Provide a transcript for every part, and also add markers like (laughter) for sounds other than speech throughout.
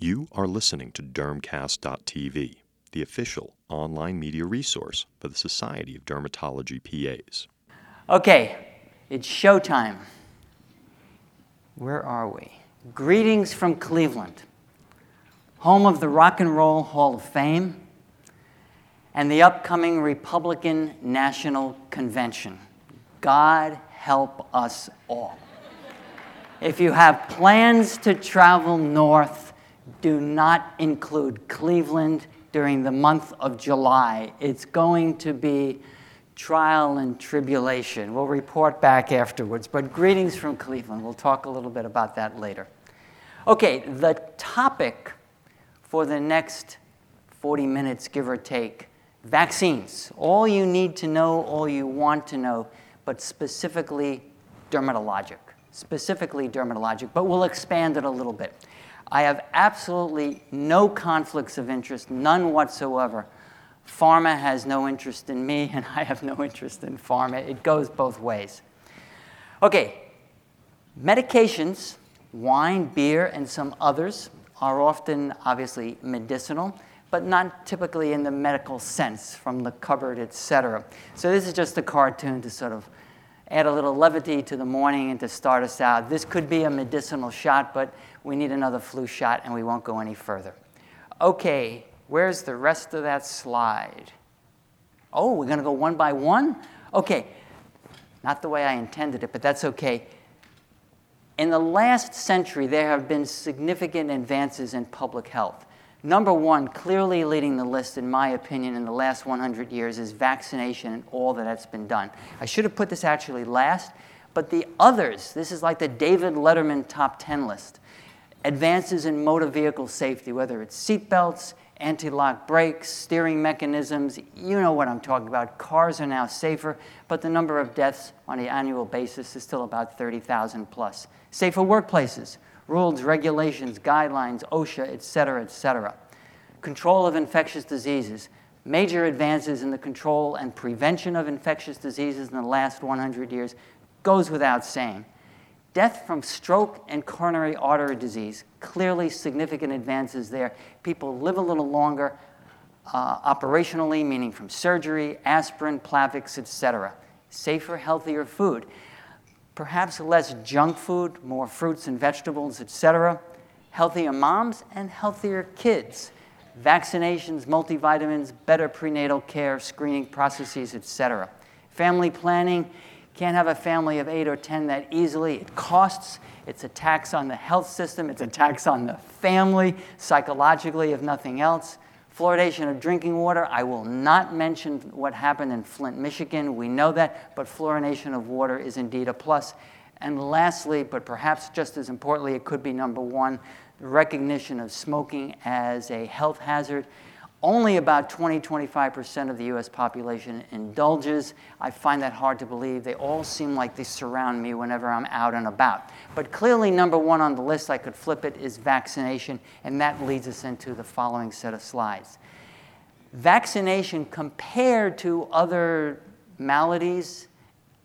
You are listening to Dermcast.tv, the official online media resource for the Society of Dermatology PAs. Okay, it's showtime. Where are we? Greetings from Cleveland, home of the Rock and Roll Hall of Fame and the upcoming Republican National Convention. God help us all. If you have plans to travel north, do not include Cleveland during the month of July. It's going to be trial and tribulation. We'll report back afterwards, but greetings from Cleveland. We'll talk a little bit about that later. Okay, the topic for the next 40 minutes, give or take vaccines. All you need to know, all you want to know, but specifically dermatologic. Specifically dermatologic, but we'll expand it a little bit. I have absolutely no conflicts of interest, none whatsoever Pharma has no interest in me, (laughs) and I have no interest in pharma. It goes both ways. Okay, medications, wine, beer, and some others are often obviously medicinal, but not typically in the medical sense from the cupboard, etc. So this is just a cartoon to sort of add a little levity to the morning and to start us out. This could be a medicinal shot, but we need another flu shot and we won't go any further. Okay, Where's the rest of that slide? Oh, we're going to go one by one? Okay, not the way I intended it, but that's okay. In the last century, there have been significant advances in public health. Number one, clearly leading the list, in my opinion, in the last 100 years is vaccination and all that that's been done. I should have put this actually last, but the others, this is like the David Letterman top 10 list. Advances in motor vehicle safety, whether it's seatbelts, anti-lock brakes, steering mechanisms. You know what I'm talking about. Cars are now safer, but the number of deaths on an annual basis is still about 30,000 plus. Safer workplaces, rules, regulations, guidelines, OSHA, et cetera, et cetera. Control of infectious diseases. Major advances in the control and prevention of infectious diseases in the last 100 years goes without saying. Death from stroke and coronary artery disease, clearly significant advances there. People live a little longer uh, operationally, meaning from surgery, aspirin, Plavix, etc. Safer, healthier food. Perhaps less junk food, more fruits and vegetables, etc. Healthier moms and healthier kids. Vaccinations, multivitamins, better prenatal care, screening processes, etc. Family planning can't have a family of eight or 10 that easily. It costs, it's a tax on the health system, it's a tax on the family, psychologically, if nothing else. Fluoridation of drinking water, I will not mention what happened in Flint, Michigan. We know that, but fluorination of water is indeed a plus. And lastly, but perhaps just as importantly, it could be number one, recognition of smoking as a health hazard only about 20 25% of the US population indulges. I find that hard to believe. They all seem like they surround me whenever I'm out and about. But clearly, number one on the list, I could flip it, is vaccination, and that leads us into the following set of slides. Vaccination compared to other maladies,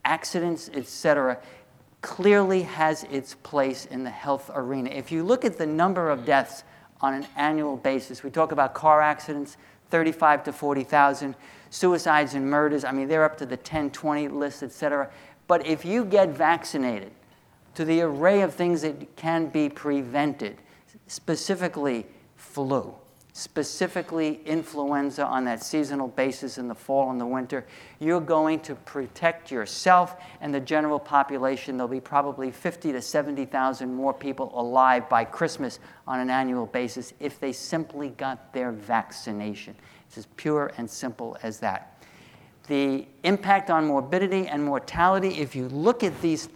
accidents, etc., clearly has its place in the health arena. If you look at the number of deaths on an annual basis. We talk about car accidents, 35 to 40,000, suicides and murders. I mean, they're up to the 10, 20 list, et cetera. But if you get vaccinated to the array of things that can be prevented, specifically flu, specifically influenza on that seasonal basis in the fall and the winter, you're going to protect yourself and the general population. There'll be probably 50 to 70,000 more people alive by Christmas on an annual basis if they simply got their vaccination. It's as pure and simple as that. The impact on morbidity and mortality, if you look at these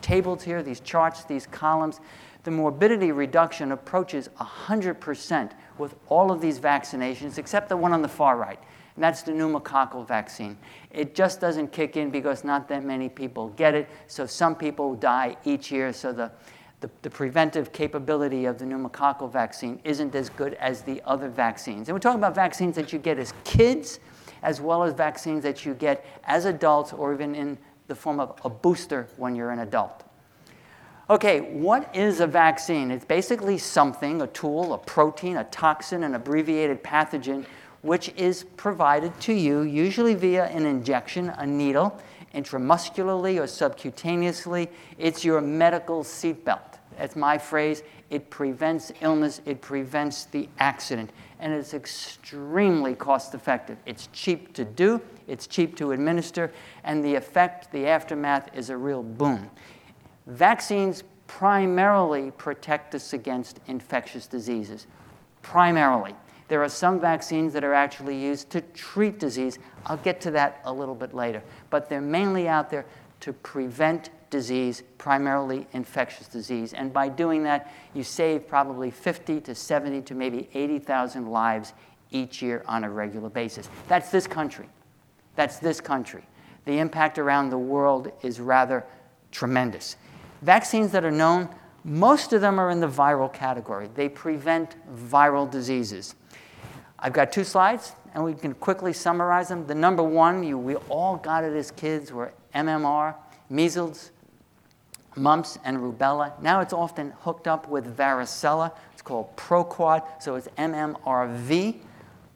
tables here, these charts, these columns, the morbidity reduction approaches 100% with all of these vaccinations, except the one on the far right. And that's the pneumococcal vaccine. It just doesn't kick in because not that many people get it. So some people die each year. So the, the, the, preventive capability of the pneumococcal vaccine isn't as good as the other vaccines. And we're talking about vaccines that you get as kids, as well as vaccines that you get as adults or even in the form of a booster when you're an adult. Okay, what is a vaccine? It's basically something, a tool, a protein, a toxin, an abbreviated pathogen, which is provided to you, usually via an injection, a needle, intramuscularly or subcutaneously. It's your medical seatbelt. That's my phrase. It prevents illness, it prevents the accident, and it's extremely cost effective. It's cheap to do, it's cheap to administer, and the effect, the aftermath, is a real boon. Vaccines primarily protect us against infectious diseases. Primarily. There are some vaccines that are actually used to treat disease. I'll get to that a little bit later. But they're mainly out there to prevent disease, primarily infectious disease. And by doing that, you save probably 50 to 70 to maybe 80,000 lives each year on a regular basis. That's this country. That's this country. The impact around the world is rather tremendous. Vaccines that are known, most of them are in the viral category. They prevent viral diseases. I've got two slides, and we can quickly summarize them. The number one, you, we all got it as kids, were MMR, measles, mumps, and rubella. Now it's often hooked up with varicella. It's called Proquad, so it's MMRV.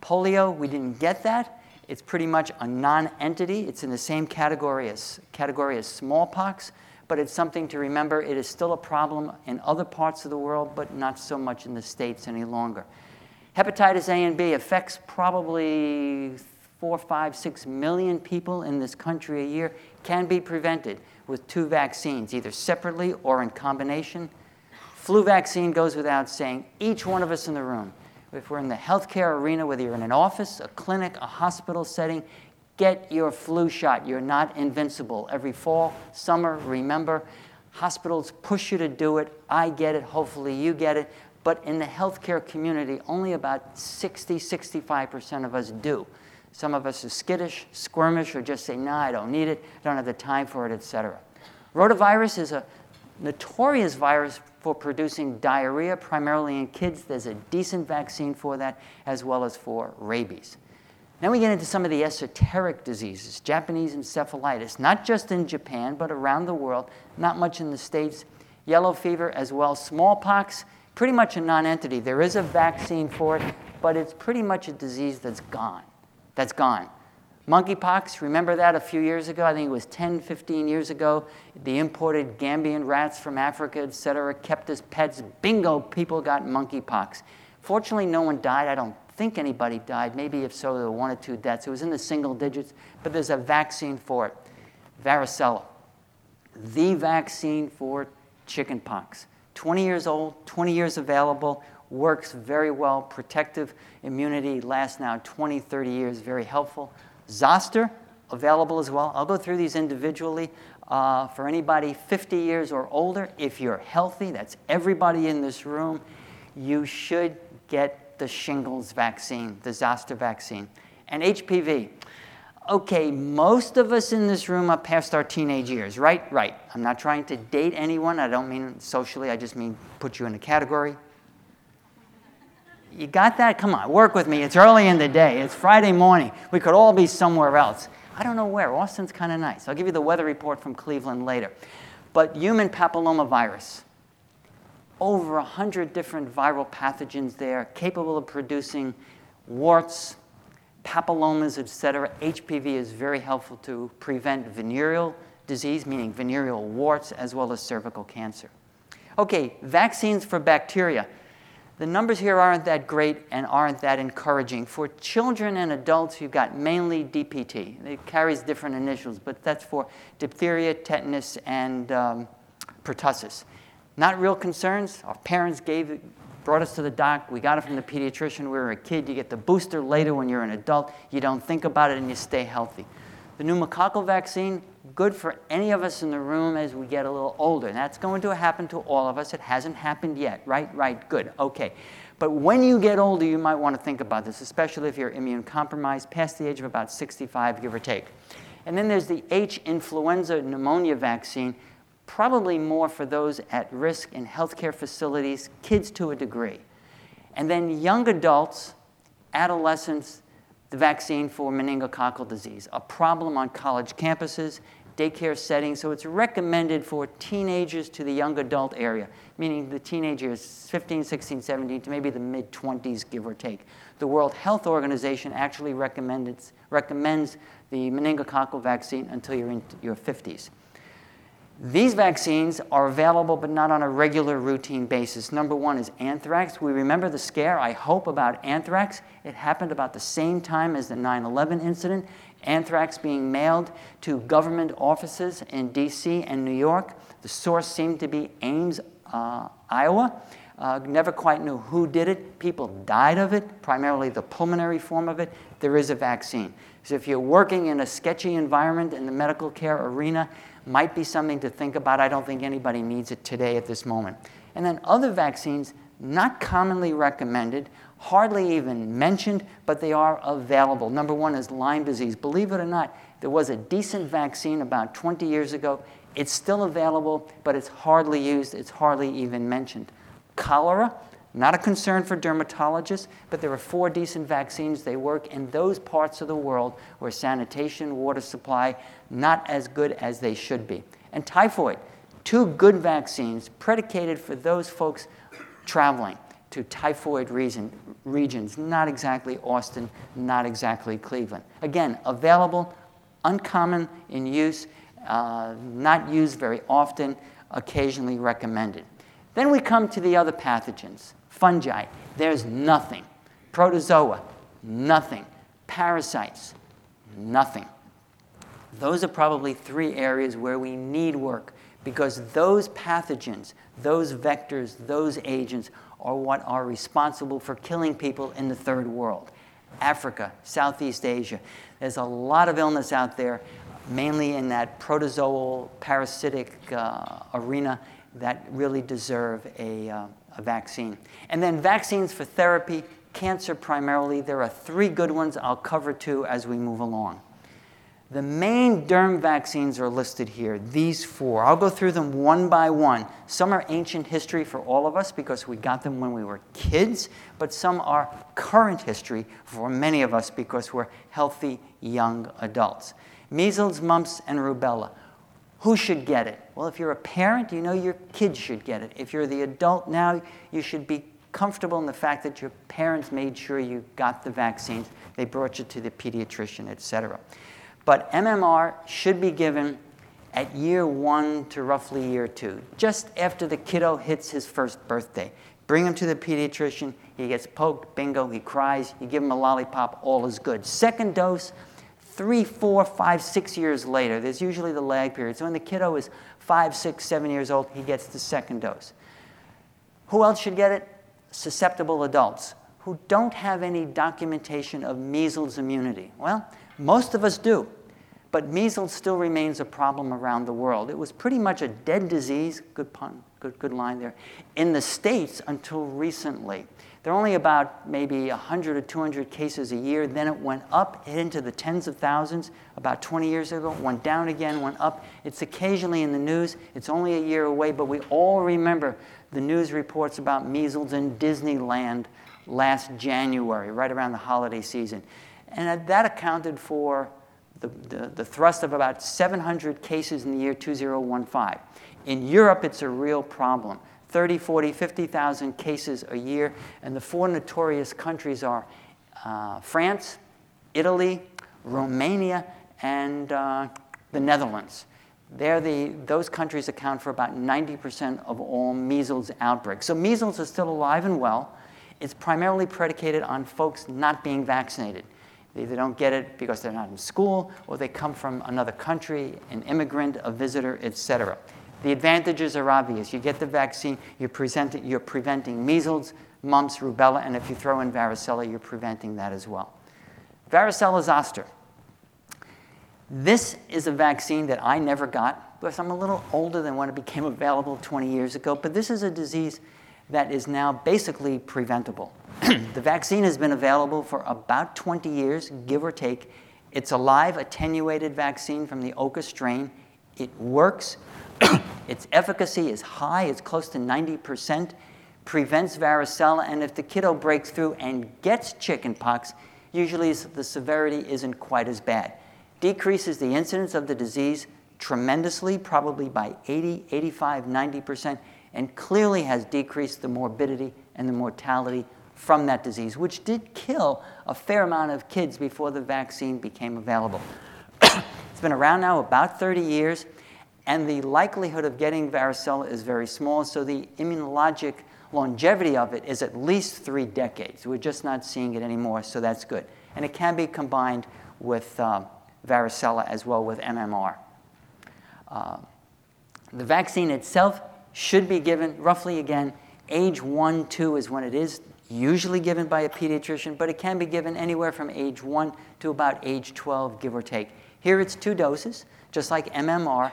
Polio, we didn't get that. It's pretty much a non-entity. It's in the same category as, category as smallpox, but it's something to remember. It is still a problem in other parts of the world, but not so much in the States any longer. Hepatitis A and B affects probably four, five, six million people in this country a year, can be prevented with two vaccines, either separately or in combination. Flu vaccine goes without saying. Each one of us in the room, if we're in the healthcare arena, whether you're in an office, a clinic, a hospital setting, get your flu shot. You're not invincible. Every fall, summer, remember, hospitals push you to do it. I get it. Hopefully, you get it. But in the healthcare community, only about 60, 65% of us do. Some of us are skittish, squirmish, or just say, nah, I don't need it, I don't have the time for it, etc. Rotavirus is a notorious virus for producing diarrhea, primarily in kids. There's a decent vaccine for that, as well as for rabies. Now we get into some of the esoteric diseases, Japanese encephalitis, not just in Japan, but around the world, not much in the States. Yellow fever as well, smallpox, pretty much a non-entity. There is a vaccine for it, but it's pretty much a disease that's gone. That's gone. Monkeypox, remember that a few years ago? I think it was 10, 15 years ago. The imported Gambian rats from Africa, et cetera, kept as pets. Bingo, people got monkeypox. Fortunately, no one died. I don't think anybody died. Maybe if so, there were one or two deaths. It was in the single digits, but there's a vaccine for it. Varicella, the vaccine for chickenpox. 20 years old, 20 years available, works very well. Protective immunity lasts now 20, 30 years, very helpful. Zoster, available as well. I'll go through these individually. Uh, for anybody 50 years or older, if you're healthy, that's everybody in this room, you should get the shingles vaccine, the Zoster vaccine. And HPV. Okay, most of us in this room are past our teenage years, right? Right. I'm not trying to date anyone. I don't mean socially, I just mean put you in a category. You got that? Come on, work with me. It's early in the day. It's Friday morning. We could all be somewhere else. I don't know where. Austin's kind of nice. I'll give you the weather report from Cleveland later. But human papillomavirus, over 100 different viral pathogens there, capable of producing warts, papillomas, etc. HPV is very helpful to prevent venereal disease, meaning venereal warts, as well as cervical cancer. Okay, vaccines for bacteria. The numbers here aren't that great and aren't that encouraging. For children and adults, you've got mainly DPT. It carries different initials, but that's for diphtheria, tetanus, and um, pertussis. Not real concerns. Our parents gave brought us to the doc. We got it from the pediatrician. We were a kid. You get the booster later when you're an adult. You don't think about it and you stay healthy. The pneumococcal vaccine, good for any of us in the room as we get a little older. And that's going to happen to all of us. It hasn't happened yet, right? Right, good, okay. But when you get older, you might want to think about this, especially if you're immune compromised, past the age of about 65, give or take. And then there's the H influenza pneumonia vaccine, probably more for those at risk in healthcare facilities, kids to a degree. And then young adults, adolescents, the vaccine for meningococcal disease, a problem on college campuses, daycare settings. So it's recommended for teenagers to the young adult area, meaning the teenagers 15, 16, 17 to maybe the mid 20s, give or take. The World Health Organization actually recommends, recommends the meningococcal vaccine until you're in your 50s. These vaccines are available, but not on a regular routine basis. Number one is anthrax. We remember the scare, I hope, about anthrax. It happened about the same time as the 9 11 incident. Anthrax being mailed to government offices in DC and New York. The source seemed to be Ames, uh, Iowa. Uh, never quite knew who did it. People died of it, primarily the pulmonary form of it. There is a vaccine. So if you're working in a sketchy environment in the medical care arena, might be something to think about. I don't think anybody needs it today at this moment. And then other vaccines, not commonly recommended, hardly even mentioned, but they are available. Number one is Lyme disease. Believe it or not, there was a decent vaccine about 20 years ago. It's still available, but it's hardly used, it's hardly even mentioned. Cholera, not a concern for dermatologists, but there are four decent vaccines. They work in those parts of the world where sanitation, water supply, not as good as they should be. And typhoid, two good vaccines predicated for those folks traveling to typhoid region, regions, not exactly Austin, not exactly Cleveland. Again, available, uncommon in use, uh, not used very often, occasionally recommended. Then we come to the other pathogens fungi, there's nothing. Protozoa, nothing. Parasites, nothing. Those are probably three areas where we need work because those pathogens, those vectors, those agents are what are responsible for killing people in the third world. Africa, Southeast Asia. There's a lot of illness out there, mainly in that protozoal parasitic uh, arena, that really deserve a, uh, a vaccine. And then vaccines for therapy, cancer primarily. There are three good ones. I'll cover two as we move along. The main derm vaccines are listed here, these four. I'll go through them one by one. Some are ancient history for all of us because we got them when we were kids, but some are current history for many of us because we're healthy young adults. Measles, mumps, and rubella. Who should get it? Well, if you're a parent, you know your kids should get it. If you're the adult now, you should be comfortable in the fact that your parents made sure you got the vaccines, they brought you to the pediatrician, et cetera. But MMR should be given at year one to roughly year two, just after the kiddo hits his first birthday. Bring him to the pediatrician, he gets poked, bingo, he cries, you give him a lollipop, all is good. Second dose, three, four, five, six years later. There's usually the lag period. So when the kiddo is five, six, seven years old, he gets the second dose. Who else should get it? Susceptible adults who don't have any documentation of measles immunity. Well, most of us do, but measles still remains a problem around the world. It was pretty much a dead disease, good pun, good, good line there, in the States until recently. There are only about maybe 100 or 200 cases a year. Then it went up into the tens of thousands about 20 years ago, went down again, went up. It's occasionally in the news. It's only a year away, but we all remember the news reports about measles in Disneyland last January, right around the holiday season. And that accounted for the, the, the thrust of about 700 cases in the year 2015. In Europe, it's a real problem. 30, 40, 50,000 cases a year. And the four notorious countries are uh, France, Italy, Romania, and uh, the Netherlands. The, those countries account for about 90% of all measles outbreaks. So measles is still alive and well. It's primarily predicated on folks not being vaccinated. They either don't get it because they're not in school, or they come from another country, an immigrant, a visitor, etc. The advantages are obvious. You get the vaccine, you're, you're preventing measles, mumps, rubella, and if you throw in varicella, you're preventing that as well. Varicella zoster. This is a vaccine that I never got because I'm a little older than when it became available 20 years ago, but this is a disease that is now basically preventable. (clears throat) the vaccine has been available for about 20 years, give or take. It's a live attenuated vaccine from the Oka strain. It works. (coughs) its efficacy is high, it's close to 90%, prevents varicella, and if the kiddo breaks through and gets chickenpox, usually the severity isn't quite as bad. Decreases the incidence of the disease tremendously, probably by 80, 85, 90%, and clearly has decreased the morbidity and the mortality from that disease, which did kill a fair amount of kids before the vaccine became available. (coughs) it's been around now about 30 years, and the likelihood of getting varicella is very small, so the immunologic longevity of it is at least three decades. We're just not seeing it anymore, so that's good. And it can be combined with uh, varicella as well with MMR. Uh, the vaccine itself should be given roughly again, age one, two is when it is usually given by a pediatrician, but it can be given anywhere from age one to about age 12, give or take. Here it's two doses, just like MMR,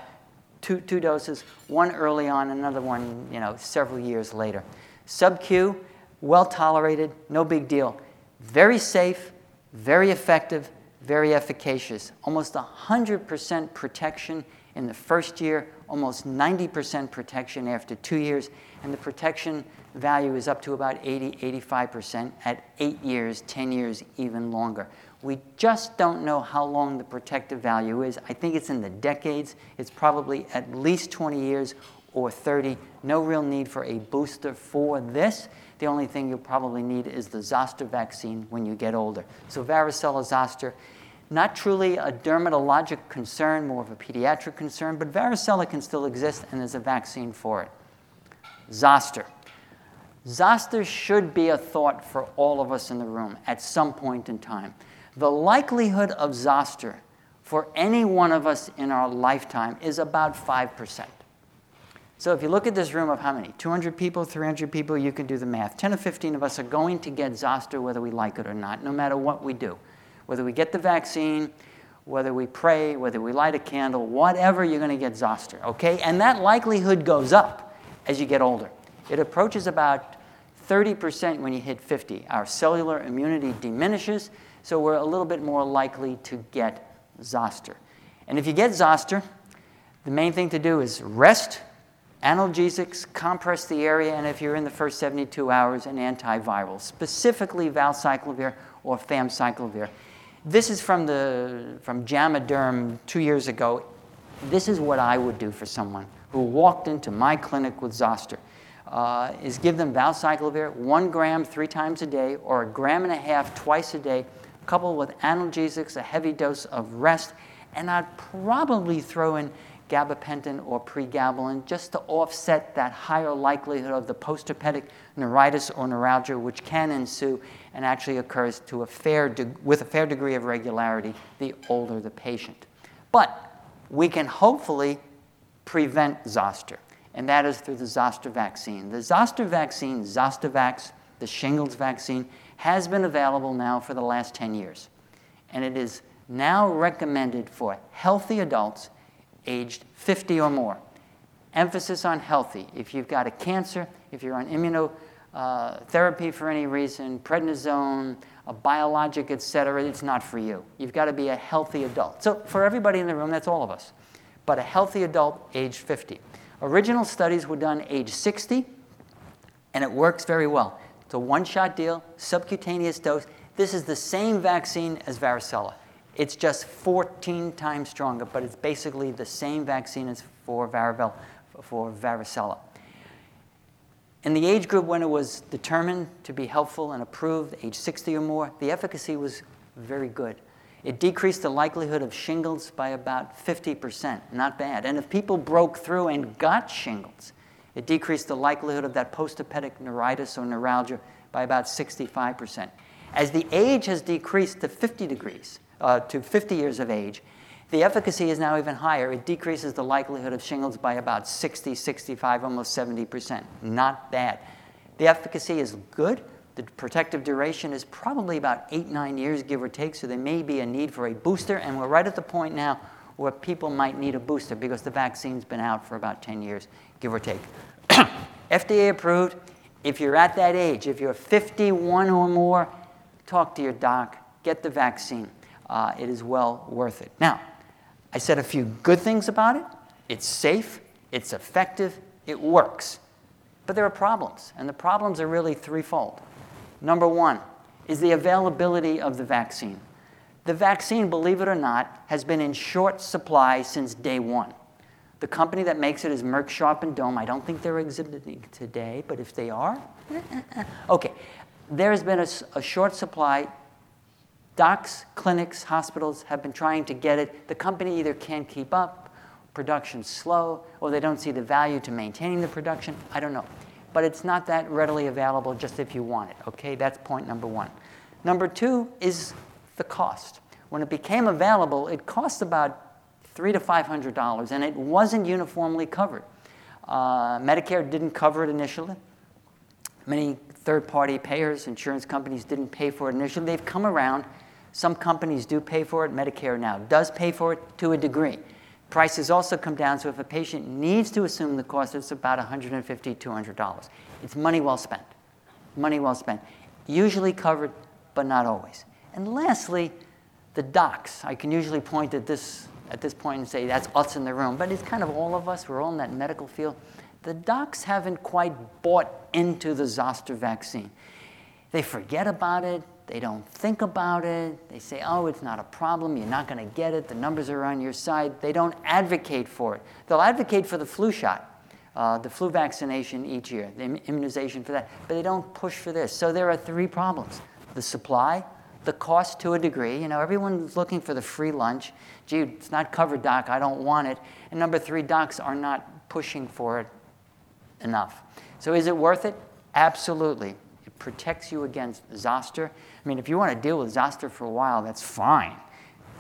two, two doses, one early on, another one, you know, several years later. Sub-Q, well tolerated, no big deal. Very safe, very effective, very efficacious. Almost 100% protection in the first year, almost 90% protection after two years, and the protection value is up to about 80, 85% at eight years, 10 years, even longer. We just don't know how long the protective value is. I think it's in the decades. It's probably at least 20 years or 30. No real need for a booster for this. The only thing you'll probably need is the zoster vaccine when you get older. So varicella zoster, not truly a dermatologic concern, more of a pediatric concern, but varicella can still exist and there's a vaccine for it. Zoster. Zoster should be a thought for all of us in the room at some point in time. The likelihood of zoster for any one of us in our lifetime is about 5%. So if you look at this room of how many? 200 people, 300 people, you can do the math. 10 or 15 of us are going to get zoster whether we like it or not, no matter what we do. Whether we get the vaccine, whether we pray, whether we light a candle, whatever, you're going to get zoster, okay? And that likelihood goes up as you get older. It approaches about 30% when you hit 50. Our cellular immunity diminishes, so we're a little bit more likely to get zoster. And if you get zoster, the main thing to do is rest, analgesics, compress the area, and if you're in the first 72 hours, an antiviral, specifically valacyclovir or famciclovir. This is from, the, from JAMA Derm two years ago. This is what I would do for someone who walked into my clinic with zoster. Uh, is give them valacyclovir, one gram three times a day, or a gram and a half twice a day, coupled with analgesics, a heavy dose of rest, and I'd probably throw in gabapentin or pregabalin just to offset that higher likelihood of the postherpetic neuritis or neuralgia, which can ensue and actually occurs to a fair de- with a fair degree of regularity the older the patient. But we can hopefully prevent zoster, and that is through the zoster vaccine. The zoster vaccine, Zostavax, the shingles vaccine, has been available now for the last 10 years, and it is now recommended for healthy adults aged 50 or more. Emphasis on healthy. If you've got a cancer, if you're on immunotherapy for any reason, prednisone, a biologic, et cetera, it's not for you. You've got to be a healthy adult. So for everybody in the room, that's all of us. But a healthy adult aged 50. Original studies were done age 60, and it works very well. It's a one-shot deal, subcutaneous dose. This is the same vaccine as varicella. It's just 14 times stronger, but it's basically the same vaccine as for, Varivel, for varicella. In the age group when it was determined to be helpful and approved, age 60 or more, the efficacy was very good. It decreased the likelihood of shingles by about 50%, not bad. And if people broke through and got shingles, it decreased the likelihood of that postherpetic neuritis or neuralgia by about 65%. As the age has decreased to 50 degrees, uh, to 50 years of age, the efficacy is now even higher. It decreases the likelihood of shingles by about 60, 65, almost 70%. Not bad. The efficacy is good. The protective duration is probably about eight, nine years, give or take, so there may be a need for a booster. And we're right at the point now where people might need a booster because the vaccine's been out for about 10 years, give or take. (coughs) FDA approved. If you're at that age, if you're 51 or more, talk to your doc, get the vaccine uh, it is well worth it. Now, I said a few good things about it. It's safe, it's effective, it works. But there are problems, and the problems are really threefold. Number one is the availability of the vaccine. The vaccine, believe it or not, has been in short supply since day one. The company that makes it is Merck Sharp and Dohme. I don't think they're exhibiting today, but if they are, okay. There has been a, a short supply. Docs, clinics, hospitals have been trying to get it. The company either can't keep up, production's slow, or they don't see the value to maintaining the production. I don't know. But it's not that readily available just if you want it. Okay, that's point number one. Number two is the cost. When it became available, it cost about three to five hundred dollars, and it wasn't uniformly covered. Uh, Medicare didn't cover it initially. Many third-party payers, insurance companies didn't pay for it initially. They've come around. Some companies do pay for it. Medicare now does pay for it to a degree. Prices also come down, so if a patient needs to assume the cost, it's about $150, $200. It's money well spent. Money well spent. Usually covered, but not always. And lastly, the docs. I can usually point at this at this point and say that's us in the room, but it's kind of all of us. We're all in that medical field. The docs haven't quite bought into the zoster vaccine. They forget about it. They don't think about it. They say, oh, it's not a problem. You're not going to get it. The numbers are on your side. They don't advocate for it. They'll advocate for the flu shot, uh, the flu vaccination each year, the immunization for that, but they don't push for this. So there are three problems the supply, the cost to a degree. You know, everyone's looking for the free lunch. Gee, it's not covered, doc. I don't want it. And number three, docs are not pushing for it enough. So is it worth it? Absolutely. It protects you against zoster. I mean, if you want to deal with zoster for a while, that's fine.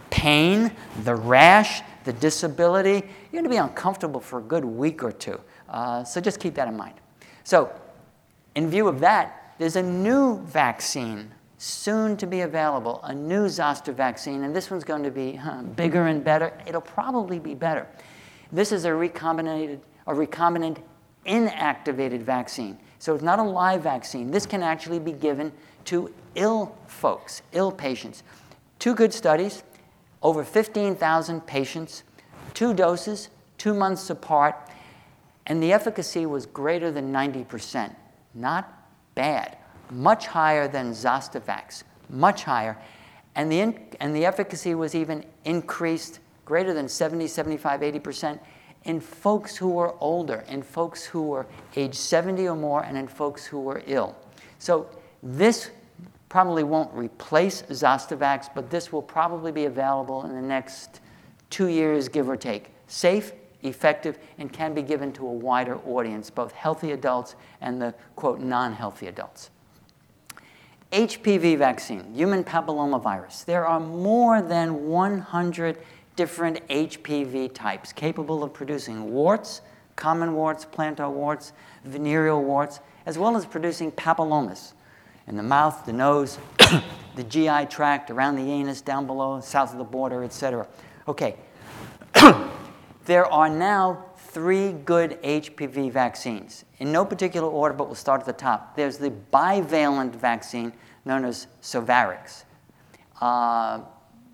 Pain, the rash, the disability, you're going to be uncomfortable for a good week or two. Uh, so just keep that in mind. So, in view of that, there's a new vaccine soon to be available, a new zoster vaccine, and this one's going to be huh, bigger and better. It'll probably be better. This is a recombinant, a recombinant inactivated vaccine. So it's not a live vaccine. This can actually be given to ill folks, ill patients. Two good studies, over 15,000 patients, two doses, two months apart, and the efficacy was greater than 90%. Not bad much higher than Zostavax, much higher. And the, in, and the efficacy was even increased greater than 70, 75, 80% in folks who were older, in folks who were age 70 or more, and in folks who were ill. So this probably won't replace Zostavax, but this will probably be available in the next two years, give or take. Safe, effective, and can be given to a wider audience, both healthy adults and the quote non healthy adults. HPV vaccine, human papillomavirus. There are more than 100 different HPV types capable of producing warts, common warts, plantar warts, venereal warts, as well as producing papillomas in the mouth, the nose, (coughs) the GI tract, around the anus, down below, south of the border, etc. Okay. (coughs) there are now three good HPV vaccines. In no particular order, but we'll start at the top. There's the bivalent vaccine known as Cervarix. Uh,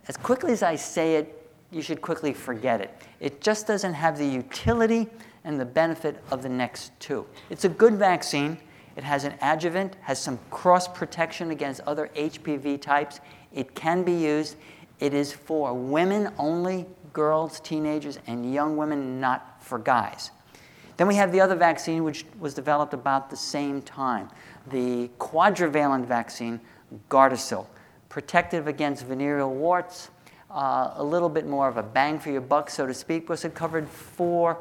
as quickly as I say it, you should quickly forget it. It just doesn't have the utility and the benefit of the next two. It's a good vaccine. It has an adjuvant, has some cross protection against other HPV types. It can be used. It is for women only, girls, teenagers, and young women, not for guys. Then we have the other vaccine, which was developed about the same time the quadrivalent vaccine, Gardasil, protective against venereal warts, uh, a little bit more of a bang for your buck, so to speak, because it covered four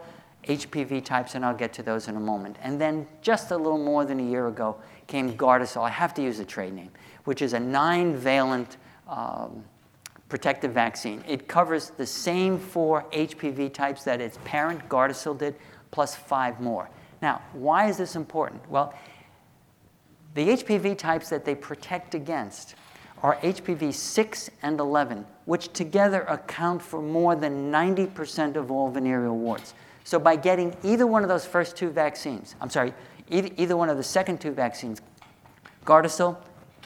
HPV types, and I'll get to those in a moment. And then just a little more than a year ago came Gardasil. I have to use a trade name, which is a nine valent um, protective vaccine. It covers the same four HPV types that its parent Gardasil did, plus five more. Now, why is this important? Well, the HPV types that they protect against are HPV 6 and 11, which together account for more than 90% of all venereal warts. So by getting either one of those first two vaccines, I'm sorry, either, either one of the second two vaccines, Gardasil,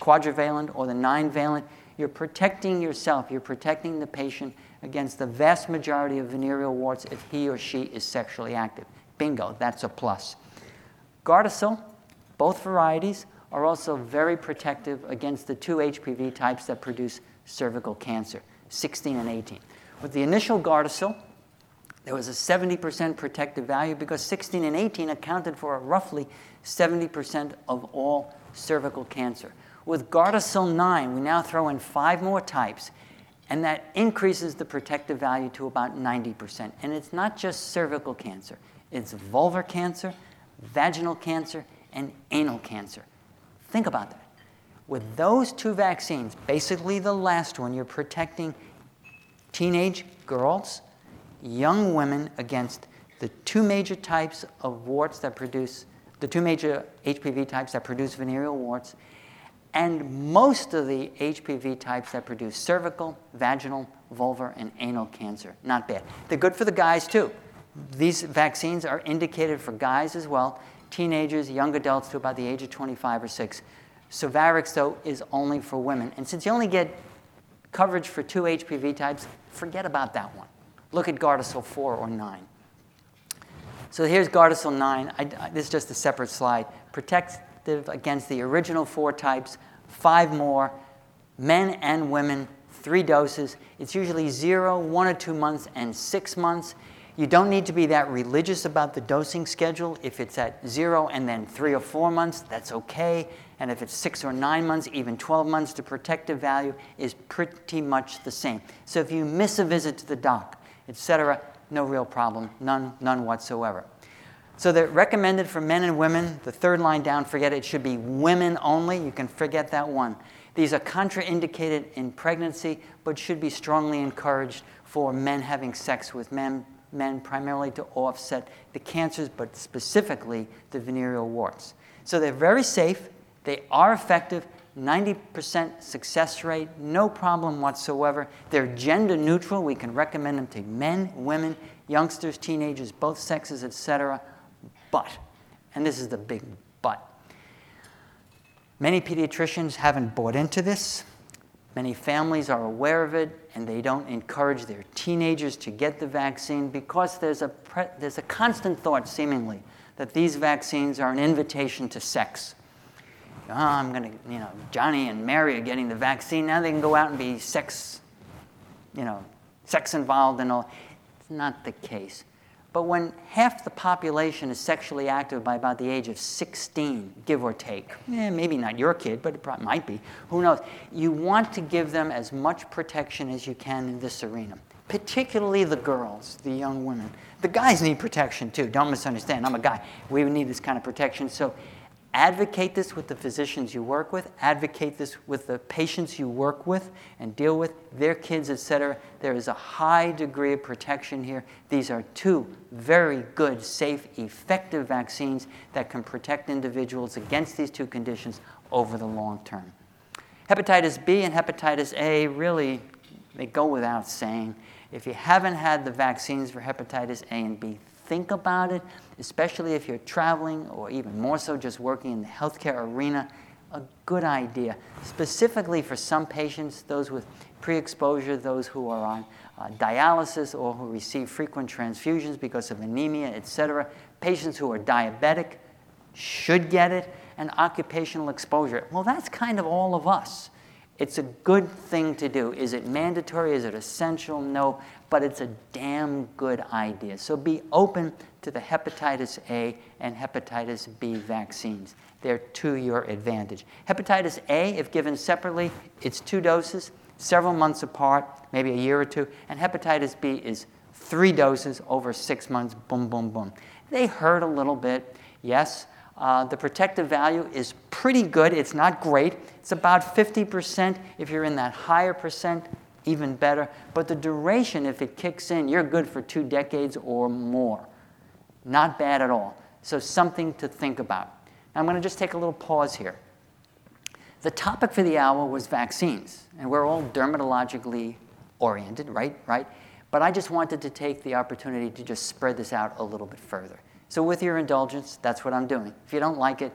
quadrivalent, or the nine valent, you're protecting yourself, you're protecting the patient against the vast majority of venereal warts if he or she is sexually active. Bingo, that's a plus. Gardasil, both varieties, are also very protective against the two HPV types that produce cervical cancer, 16 and 18. With the initial Gardasil, there was a 70% protective value because 16 and 18 accounted for roughly 70% of all cervical cancer. With Gardasil 9, we now throw in five more types, and that increases the protective value to about 90%. And it's not just cervical cancer, it's vulvar cancer, vaginal cancer, and anal cancer. Think about that. With those two vaccines, basically the last one, you're protecting teenage girls, young women against the two major types of warts that produce, the two major HPV types that produce venereal warts, and most of the HPV types that produce cervical, vaginal, vulvar, and anal cancer. Not bad. They're good for the guys too. These vaccines are indicated for guys as well, teenagers, young adults to about the age of 25 or 6. Cervarix, though, is only for women. And since you only get coverage for two HPV types, forget about that one. Look at Gardasil 4 or 9. So here's Gardasil 9. I, this is just a separate slide. Protective against the original four types, five more, men and women, three doses. It's usually zero, one or two months, and six months. You don't need to be that religious about the dosing schedule. If it's at zero and then three or four months, that's okay. And if it's six or nine months, even 12 months, the protective value is pretty much the same. So if you miss a visit to the doc, etc., no real problem, none, none whatsoever. So they're recommended for men and women. The third line down, forget it, it should be women only. You can forget that one. These are contraindicated in pregnancy, but should be strongly encouraged for men having sex with men men primarily to offset the cancers, but specifically the venereal warts. So they're very safe, they are effective, 90% success rate, no problem whatsoever. They're gender neutral. We can recommend them to men, women, youngsters, teenagers, both sexes, etc. But, and this is the big but, many pediatricians haven't bought into this. Many families are aware of it and they don't encourage their teenagers to get the vaccine because there's a, pre- there's a constant thought, seemingly, that these vaccines are an invitation to sex. Oh, I'm going to, you know, Johnny and Mary are getting the vaccine. Now they can go out and be sex, you know, sex involved and all. It's not the case. But when half the population is sexually active by about the age of 16, give or take, eh, maybe not your kid, but it might be, who knows, you want to give them as much protection as you can in this arena, particularly the girls, the young women. The guys need protection too, don't misunderstand. I'm a guy. We need this kind of protection. So advocate this with the physicians you work with, advocate this with the patients you work with and deal with, their kids, etc. There is a high degree of protection here. These are two very good, safe, effective vaccines that can protect individuals against these two conditions over the long term. Hepatitis B and hepatitis A really they go without saying. If you haven't had the vaccines for hepatitis A and B, think about it, especially if you're traveling or even more so just working in the healthcare arena. A good idea, specifically for some patients, those with pre exposure, those who are on uh, dialysis or who receive frequent transfusions because of anemia, etc. Patients who are diabetic should get it, and occupational exposure. Well, that's kind of all of us. It's a good thing to do. Is it mandatory? Is it essential? No but it's a damn good idea. So be open to the hepatitis A and hepatitis B vaccines. They're to your advantage. Hepatitis A, if given separately, it's two doses, several months apart, maybe a year or two. And hepatitis B is three doses over six months, boom, boom, boom. They hurt a little bit, yes. Uh, the protective value is pretty good. It's not great. It's about 50% if you're in that higher percent even better. But the duration, if it kicks in, you're good for two decades or more. Not bad at all. So, something to think about. I'm going to just take a little pause here. The topic for the hour was vaccines, and we're all dermatologically oriented, right? Right? But I just wanted to take the opportunity to just spread this out a little bit further. So, with your indulgence, that's what I'm doing. If you don't like it,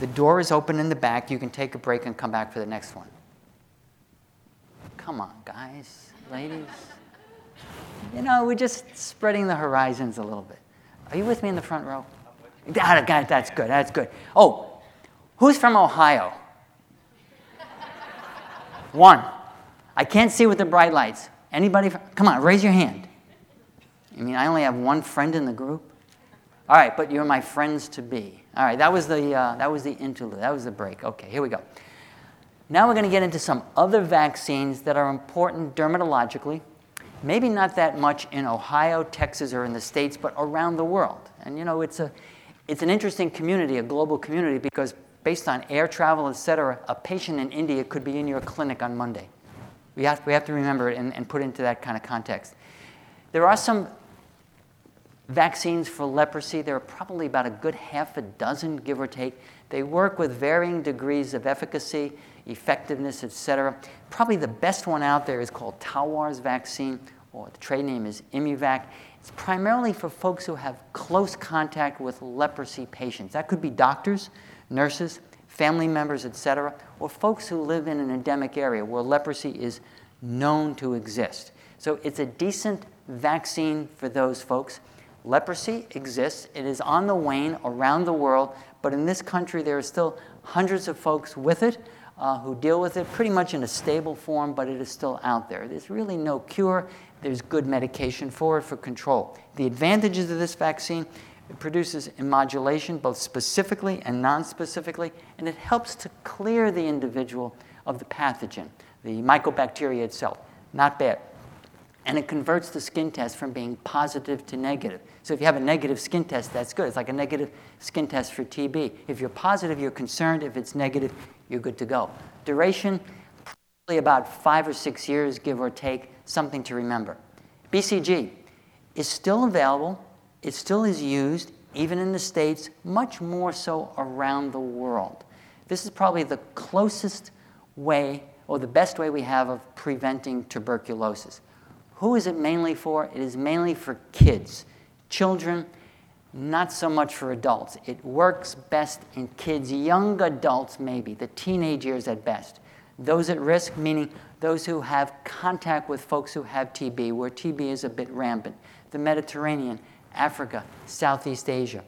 the door is open in the back. You can take a break and come back for the next one. Come on, guys, ladies. You know, we're just spreading the horizons a little bit. Are you with me in the front row? That, that's good, that's good. Oh, who's from Ohio? One. I can't see with the bright lights. Anybody? From, come on, raise your hand. I mean, I only have one friend in the group. All right, but you're my friends to be. All right, that was the, uh, that was the interlude. That was the break. Okay, here we go. Now we're going to get into some other vaccines that are important dermatologically. Maybe not that much in Ohio, Texas, or in the States, but around the world. And you know, it's, a, it's an interesting community, a global community, because based on air travel, et cetera, a patient in India could be in your clinic on Monday. We have, we have to remember it and, and put it into that kind of context. There are some vaccines for leprosy. There are probably about a good half a dozen, give or take. They work with varying degrees of efficacy, effectiveness, etc. Probably the best one out there is called Talwar's vaccine, or the trade name is Immuvac. It's primarily for folks who have close contact with leprosy patients. That could be doctors, nurses, family members, etc., or folks who live in an endemic area where leprosy is known to exist. So it's a decent vaccine for those folks. Leprosy exists, it is on the wane around the world, but in this country there are still hundreds of folks with it uh, who deal with it pretty much in a stable form, but it is still out there. There's really no cure, there's good medication for it for control. The advantages of this vaccine it produces immunomodulation both specifically and non-specifically, and it helps to clear the individual of the pathogen, the mycobacteria itself. Not bad and it converts the skin test from being positive to negative. So if you have a negative skin test, that's good. It's like a negative skin test for TB. If you're positive, you're concerned. If it's negative, you're good to go. Duration, probably about five or six years, give or take, something to remember. BCG is still available. It still is used, even in the States, much more so around the world. This is probably the closest way or the best way we have of preventing tuberculosis. Who is it mainly for? It is mainly for kids, children, not so much for adults. It works best in kids, young adults maybe, the teenage years at best. Those at risk, meaning those who have contact with folks who have TB, where TB is a bit rampant. The Mediterranean, Africa, Southeast Asia.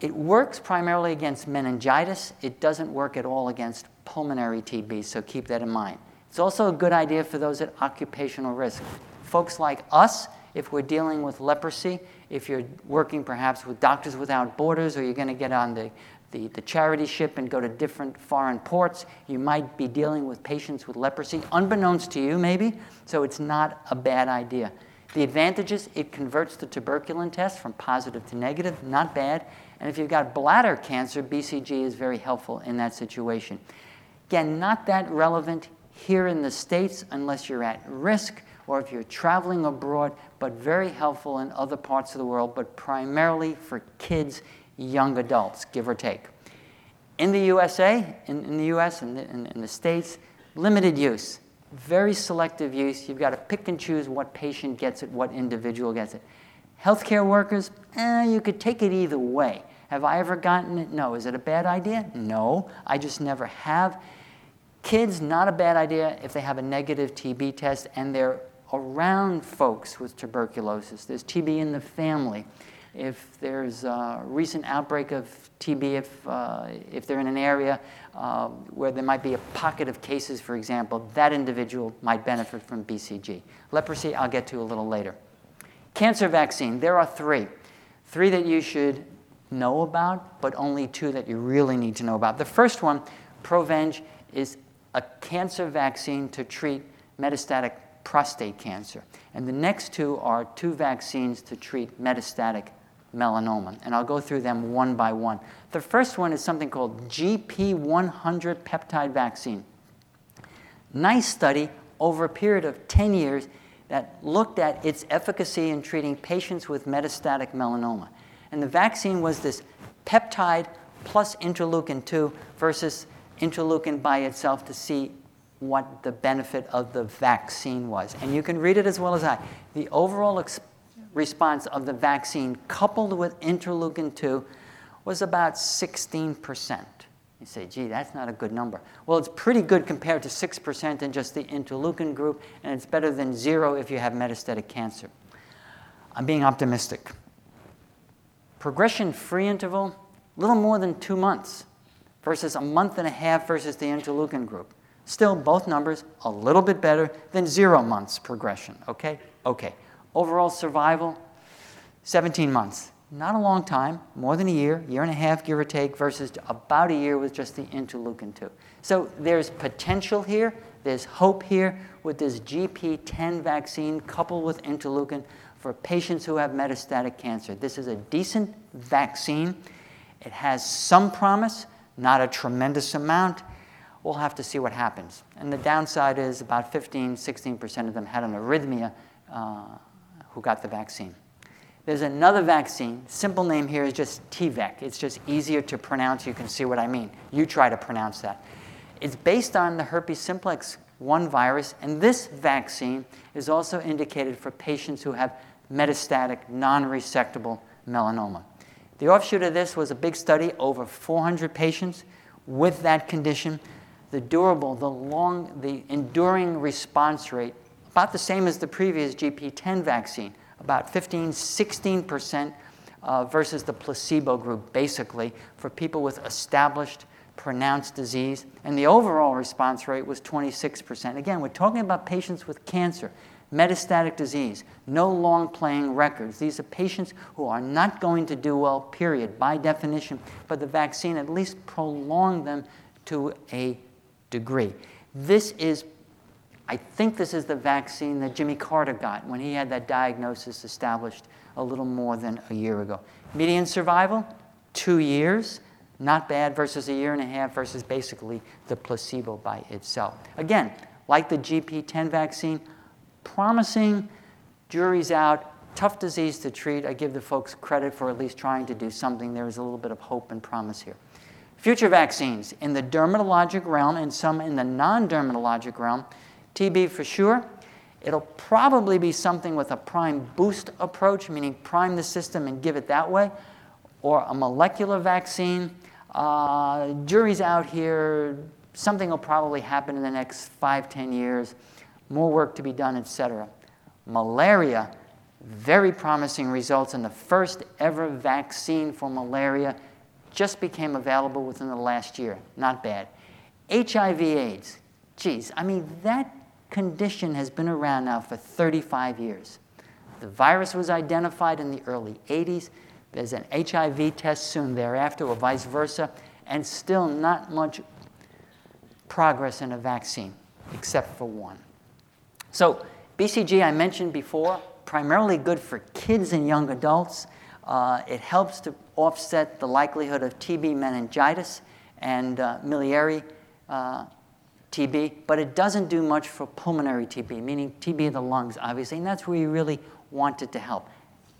It works primarily against meningitis. It doesn't work at all against pulmonary TB, so keep that in mind. It's also a good idea for those at occupational risk. Folks like us, if we're dealing with leprosy, if you're working perhaps with Doctors Without Borders or you're going to get on the, the, the, charity ship and go to different foreign ports, you might be dealing with patients with leprosy, unbeknownst to you maybe, so it's not a bad idea. The advantages, it converts the tuberculin test from positive to negative, not bad. And if you've got bladder cancer, BCG is very helpful in that situation. Again, not that relevant here in the States unless you're at risk or if you're traveling abroad, but very helpful in other parts of the world, but primarily for kids, young adults, give or take. In the USA, in, in the US and in, in, in the States, limited use, very selective use. You've got to pick and choose what patient gets it, what individual gets it. Healthcare workers, eh, you could take it either way. Have I ever gotten it? No. Is it a bad idea? No. I just never have. Kids, not a bad idea if they have a negative TB test and they're around folks with tuberculosis. There's TB in the family. If there's a recent outbreak of TB, if, uh, if they're in an area uh, where there might be a pocket of cases, for example, that individual might benefit from BCG. Leprosy, I'll get to a little later. Cancer vaccine, there are three. Three that you should know about, but only two that you really need to know about. The first one, Provenge, is a cancer vaccine to treat metastatic prostate cancer. And the next two are two vaccines to treat metastatic melanoma. And I'll go through them one by one. The first one is something called GP100 peptide vaccine. Nice study over a period of 10 years that looked at its efficacy in treating patients with metastatic melanoma. And the vaccine was this peptide plus interleukin 2 versus interleukin by itself to see what the benefit of the vaccine was. And you can read it as well as I. The overall ex- response of the vaccine coupled with interleukin 2 was about 16%. You say, gee, that's not a good number. Well, it's pretty good compared to 6% in just the interleukin group, and it's better than zero if you have metastatic cancer. I'm being optimistic. Progression free interval, little more than two months versus a month and a half versus the interleukin group. Still, both numbers a little bit better than zero months progression, okay? Okay. Overall survival, 17 months. Not a long time, more than a year, year and a half, give or take, versus about a year with just the interleukin 2. So there's potential here, there's hope here with this GP10 vaccine coupled with interleukin for patients who have metastatic cancer. This is a decent vaccine. It has some promise, not a tremendous amount. We'll have to see what happens. And the downside is about 15, 16% of them had an arrhythmia uh, who got the vaccine. There's another vaccine. Simple name here is just T-VEC. It's just easier to pronounce. You can see what I mean. You try to pronounce that. It's based on the herpes simplex 1 virus, and this vaccine is also indicated for patients who have metastatic, non resectable melanoma. The offshoot of this was a big study, over 400 patients with that condition. The durable, the long, the enduring response rate, about the same as the previous GP10 vaccine, about 15, 16% uh, versus the placebo group, basically, for people with established pronounced disease, and the overall response rate was 26%. Again, we're talking about patients with cancer, metastatic disease, no long playing records. These are patients who are not going to do well, period, by definition, but the vaccine at least prolonged them to a degree. This is, I think this is the vaccine that Jimmy Carter got when he had that diagnosis established a little more than a year ago. Median survival, two years not bad versus a year and a half versus basically the placebo by itself. Again, like the GP10 vaccine, promising, jury's out, tough disease to treat. I give the folks credit for at least trying to do something. There is a little bit of hope and promise here. Future vaccines in the dermatologic realm and some in the non dermatologic realm. TB for sure. It'll probably be something with a prime boost approach, meaning prime the system and give it that way, or a molecular vaccine uh, jury's out here. Something will probably happen in the next five, ten years. More work to be done, etc. Malaria, very promising results, and the first ever vaccine for malaria just became available within the last year. Not bad. HIV/AIDS, geez, I mean, that condition has been around now for 35 years. The virus was identified in the early 80s. There's an HIV test soon thereafter, or vice versa, and still not much progress in a vaccine, except for one. So, BCG, I mentioned before, primarily good for kids and young adults. Uh, it helps to offset the likelihood of TB meningitis and uh, miliary uh, TB, but it doesn't do much for pulmonary TB, meaning TB of the lungs, obviously, and that's where you really want it to help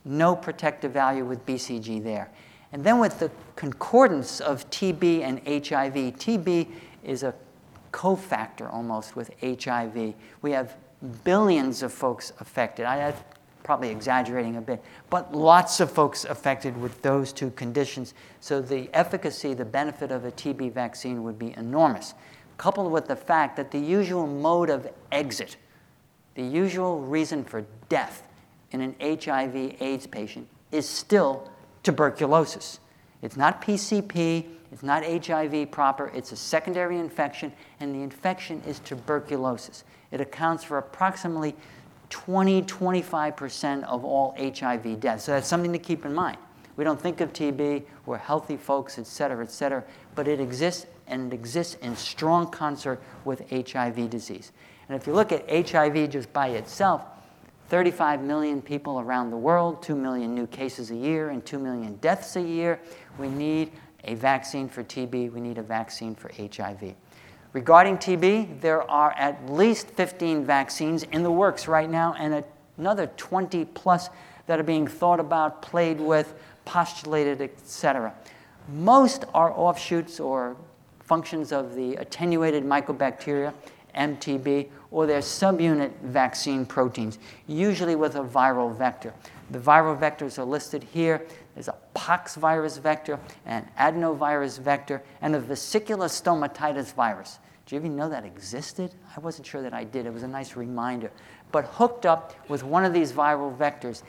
no protective value with BCG there. And then with the concordance of TB and HIV, TB is a cofactor almost with HIV. We have billions of folks affected. I, am probably exaggerating a bit, but lots of folks affected with those two conditions. So the efficacy, the benefit of a TB vaccine would be enormous, coupled with the fact that the usual mode of exit, the usual reason for death, in an HIV AIDS patient is still tuberculosis. It's not PCP, it's not HIV proper, it's a secondary infection, and the infection is tuberculosis. It accounts for approximately 20 25% of all HIV deaths. So that's something to keep in mind. We don't think of TB, we're healthy folks, et cetera, et cetera, but it exists and it exists in strong concert with HIV disease. And if you look at HIV just by itself, 35 million people around the world, 2 million new cases a year, and 2 million deaths a year. We need a vaccine for TB, we need a vaccine for HIV. Regarding TB, there are at least 15 vaccines in the works right now, and another 20 plus that are being thought about, played with, postulated, etc. Most are offshoots or functions of the attenuated mycobacteria, MTB, or their subunit vaccine proteins, usually with a viral vector. The viral vectors are listed here. There's a pox virus vector, an adenovirus vector, and a vesicular stomatitis virus. Do you even know that existed? I wasn't sure that I did. It was a nice reminder. But hooked up with one of these viral vectors,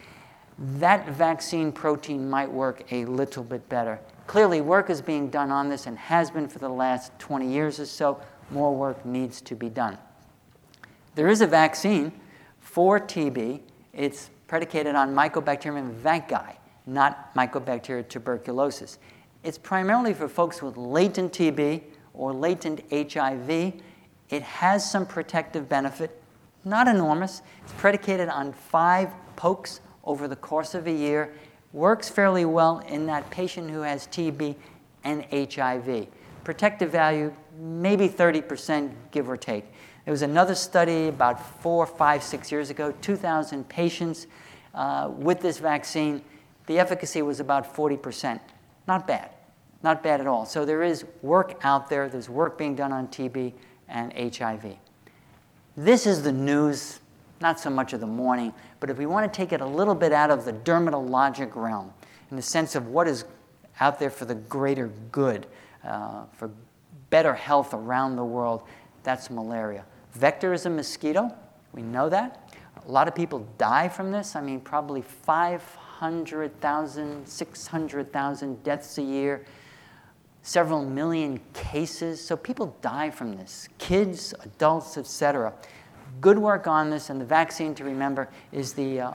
that vaccine protein might work a little bit better. Clearly, work is being done on this and has been for the last 20 years or so. More work needs to be done. There is a vaccine for TB. It's predicated on Mycobacterium vaccae, not Mycobacteria tuberculosis. It's primarily for folks with latent TB or latent HIV. It has some protective benefit, not enormous. It's predicated on five pokes over the course of a year. Works fairly well in that patient who has TB and HIV. Protective value, maybe 30%, give or take. There was another study about four, five, six years ago, 2,000 patients uh, with this vaccine. The efficacy was about 40%. Not bad. Not bad at all. So there is work out there. There's work being done on TB and HIV. This is the news, not so much of the morning, but if we want to take it a little bit out of the dermatologic realm, in the sense of what is out there for the greater good, uh, for better health around the world, that's malaria. Vector is a mosquito. We know that. A lot of people die from this. I mean, probably 500,000, 600,000 deaths a year, several million cases. So people die from this kids, adults, etc. Good work on this, and the vaccine to remember is the uh,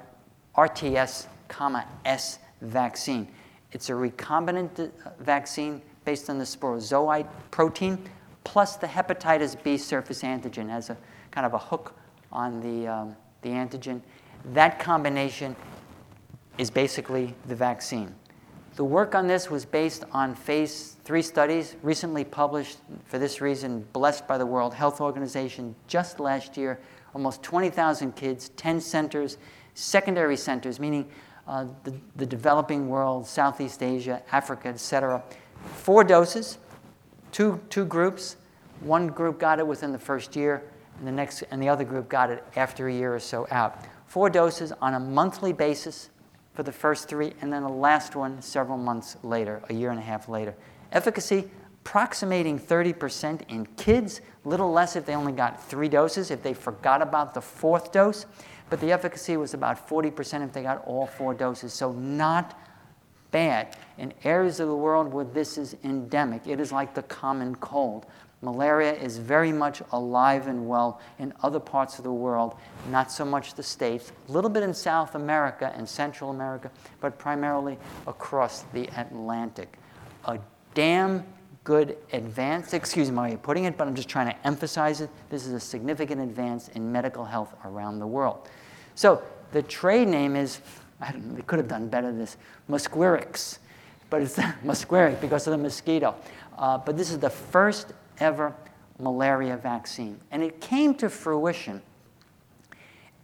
RTS, S vaccine. It's a recombinant uh, vaccine based on the sporozoite protein plus the hepatitis B surface antigen as a kind of a hook on the, um, the antigen. That combination is basically the vaccine. The work on this was based on phase three studies recently published for this reason, blessed by the World Health Organization just last year. Almost 20,000 kids, 10 centers, secondary centers, meaning uh, the, the developing world, Southeast Asia, Africa, et cetera. Four doses, two, two groups. One group got it within the first year, and the, next, and the other group got it after a year or so out. Four doses on a monthly basis for the first three, and then the last one several months later, a year and a half later. Efficacy approximating 30% in kids, little less if they only got three doses, if they forgot about the fourth dose, but the efficacy was about 40% if they got all four doses. So, not bad. In areas of the world where this is endemic, it is like the common cold. Malaria is very much alive and well in other parts of the world, not so much the States, a little bit in South America and Central America, but primarily across the Atlantic. A damn good advance, excuse me, of putting it, but I'm just trying to emphasize it. This is a significant advance in medical health around the world. So the trade name is, I don't know, they could have done better this, Mosquirix, but it's (laughs) Mosquirix because of the mosquito. Uh, but this is the first ever malaria vaccine. And it came to fruition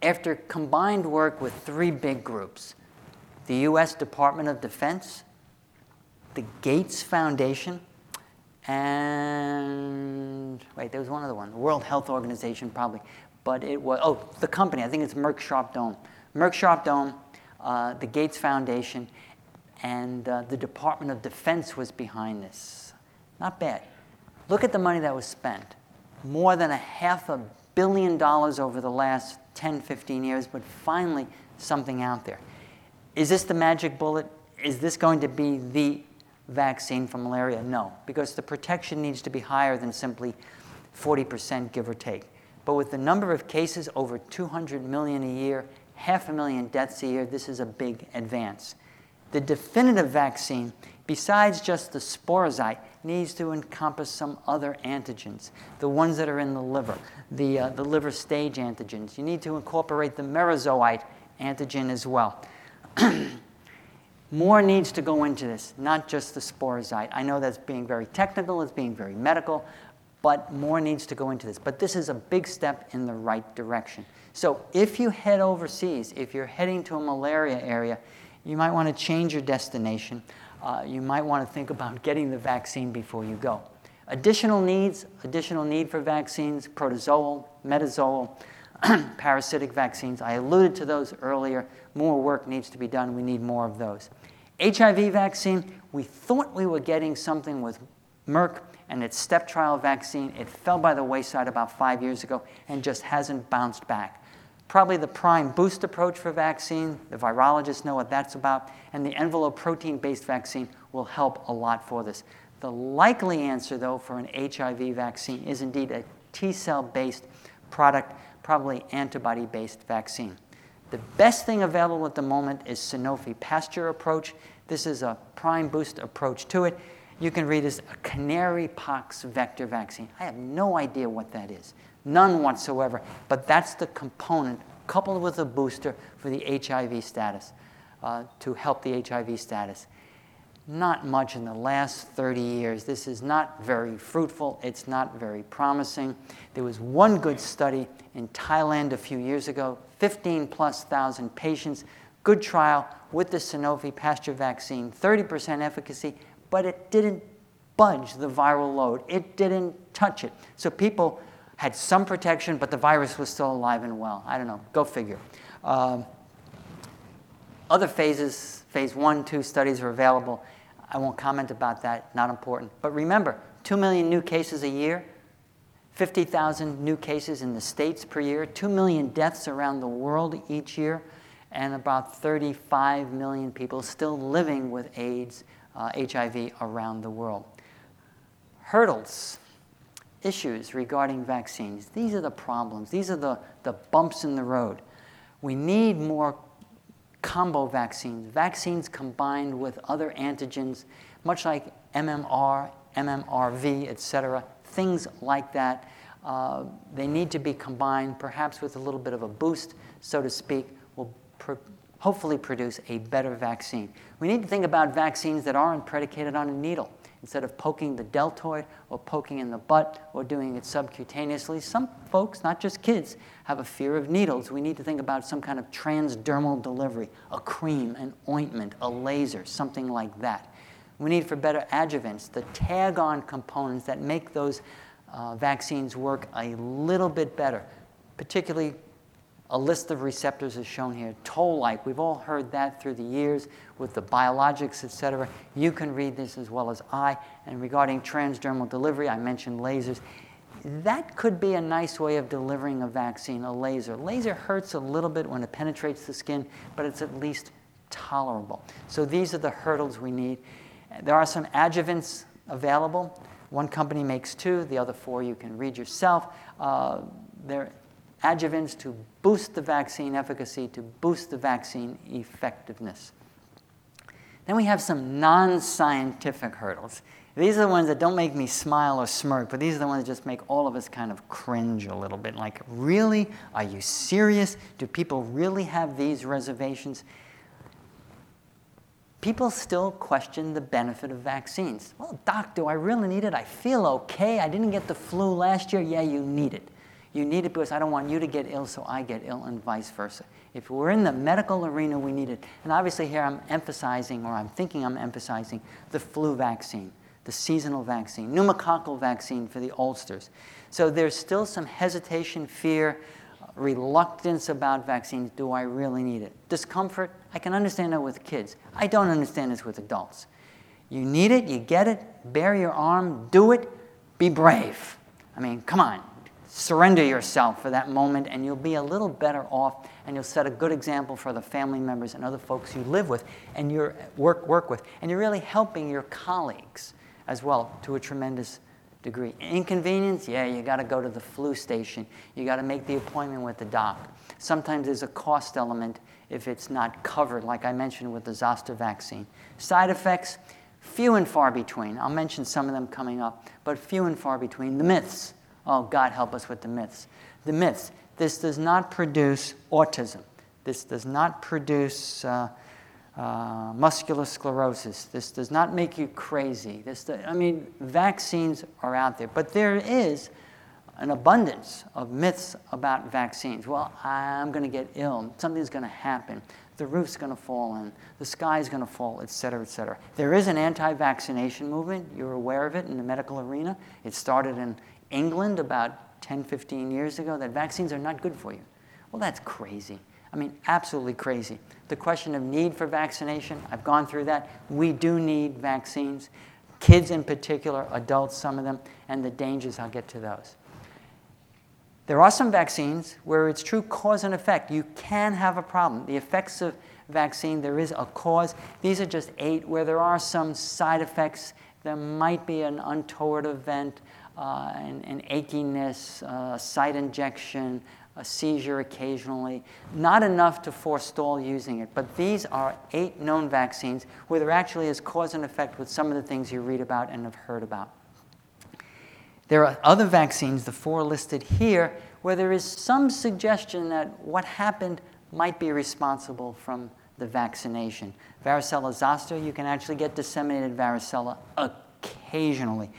after combined work with three big groups the US Department of Defense, the Gates Foundation, and wait, there was one other one, the World Health Organization, probably. But it was, oh, the company, I think it's Merck Sharp Dohme. Merck Sharp Dohme, uh, the Gates Foundation, and uh, the Department of Defense was behind this. Not bad. Look at the money that was spent. More than a half a billion dollars over the last 10, 15 years, but finally something out there. Is this the magic bullet? Is this going to be the vaccine for malaria? No, because the protection needs to be higher than simply 40%, give or take. But with the number of cases over 200 million a year, half a million deaths a year, this is a big advance. The definitive vaccine, besides just the sporozoite, needs to encompass some other antigens, the ones that are in the liver, the, uh, the liver stage antigens. You need to incorporate the merozoite antigen as well. (clears throat) More needs to go into this, not just the sporozoite. I know that's being very technical, it's being very medical, but more needs to go into this. But this is a big step in the right direction. So if you head overseas, if you're heading to a malaria area, you might want to change your destination uh, you might want to think about getting the vaccine before you go. Additional needs, additional need for vaccines, protozoal, metazoal, (clears throat) parasitic vaccines. I alluded to those earlier. More work needs to be done. We need more of those. HIV vaccine, we thought we were getting something with Merck and its step trial vaccine. It fell by the wayside about five years ago and just hasn't bounced back. Probably the prime boost approach for vaccine, the virologists know what that's about, and the envelope protein based vaccine will help a lot for this. The likely answer, though, for an HIV vaccine is indeed a T cell based product, probably antibody based vaccine. The best thing available at the moment is Sanofi Pasteur approach. This is a prime boost approach to it. You can read as a canary pox vector vaccine. I have no idea what that is, none whatsoever. But that's the component coupled with a booster for the HIV status uh, to help the HIV status. Not much in the last 30 years. This is not very fruitful. It's not very promising. There was one good study in Thailand a few years ago, 15 plus thousand patients, good trial with the Sanofi Pasteur vaccine, 30% efficacy, but it didn't budge the viral load. It didn't touch it. So people had some protection, but the virus was still alive and well. I don't know. Go figure. Um, other phases, phase one, two studies are available. I won't comment about that, not important. But remember, 2 million new cases a year, 50,000 new cases in the States per year, 2 million deaths around the world each year, and about 35 million people still living with AIDS, uh, HIV around the world. Hurdles, issues regarding vaccines. These are the problems, these are the, the bumps in the road. We need more combo vaccines, vaccines combined with other antigens, much like MMR, MMRV, et cetera, things like that. Uh, they need to be combined, perhaps with a little bit of a boost, so to speak, will pr- hopefully produce a better vaccine. We need to think about vaccines that aren't predicated on a needle. Instead of poking the deltoid or poking in the butt or doing it subcutaneously, some folks, not just kids, have a fear of needles. We need to think about some kind of transdermal delivery, a cream, an ointment, a laser, something like that. We need for better adjuvants, the tag on components that make those uh, vaccines work a little bit better, particularly a list of receptors is shown here. Toll-like, we've all heard that through the years with the biologics, et cetera. You can read this as well as I. And regarding transdermal delivery, I mentioned lasers. That could be a nice way of delivering a vaccine, a laser. Laser hurts a little bit when it penetrates the skin, but it's at least tolerable. So these are the hurdles we need. There are some adjuvants available. One company makes two, the other four you can read yourself. Uh, there adjuvants to boost the vaccine efficacy, to boost the vaccine effectiveness. Then we have some non scientific hurdles. These are the ones that don't make me smile or smirk, but these are the ones that just make all of us kind of cringe a little bit. Like, really? Are you serious? Do people really have these reservations? People still question the benefit of vaccines. Well, doc, do I really need it? I feel okay. I didn't get the flu last year. Yeah, you need it. You need it because I don't want you to get ill, so I get ill, and vice versa. If we're in the medical arena, we need it. And obviously, here I'm emphasizing, or I'm thinking I'm emphasizing, the flu vaccine, the seasonal vaccine, pneumococcal vaccine for the oldsters. So there's still some hesitation, fear, reluctance about vaccines. Do I really need it? Discomfort, I can understand that with kids. I don't understand this with adults. You need it, you get it, bare your arm, do it, be brave. I mean, come on, surrender yourself for that moment, and you'll be a little better off, and you'll set a good example for the family members and other folks you live with and you work, work with. And you're really helping your colleagues as well to a tremendous degree. Inconvenience, yeah, you got to go to the flu station. You got to make the appointment with the doc. Sometimes there's a cost element if it's not covered, like I mentioned with the zoster vaccine. Side effects, few and far between. I'll mention some of them coming up, but few and far between. The myths. Oh, God help us with the myths. The myths. This does not produce autism. This does not produce uh, uh, muscular sclerosis. This does not make you crazy. This, I mean, vaccines are out there, but there is an abundance of myths about vaccines. Well, I'm going to get ill. Something's going to happen. The roof's going to fall in. The sky's going to fall, et cetera, et cetera. There is an anti vaccination movement. You're aware of it in the medical arena. It started in England about 10, 15 years ago that vaccines are not good for you. Well, that's crazy. I mean, absolutely crazy. The question of need for vaccination, I've gone through that. We do need vaccines, kids in particular, adults, some of them, and the dangers, I'll get to those. There are some vaccines where it's true cause and effect. You can have a problem. The effects of vaccine, there is a cause. These are just eight where there are some side effects. There might be an untoward event, uh, and, and, achiness, uh, site injection, a seizure occasionally, not enough to forestall using it. But these are eight known vaccines where there actually is cause and effect with some of the things you read about and have heard about. There are other vaccines, the four listed here, where there is some suggestion that what happened might be responsible from the vaccination. Varicella zoster, you can actually get disseminated varicella occasionally.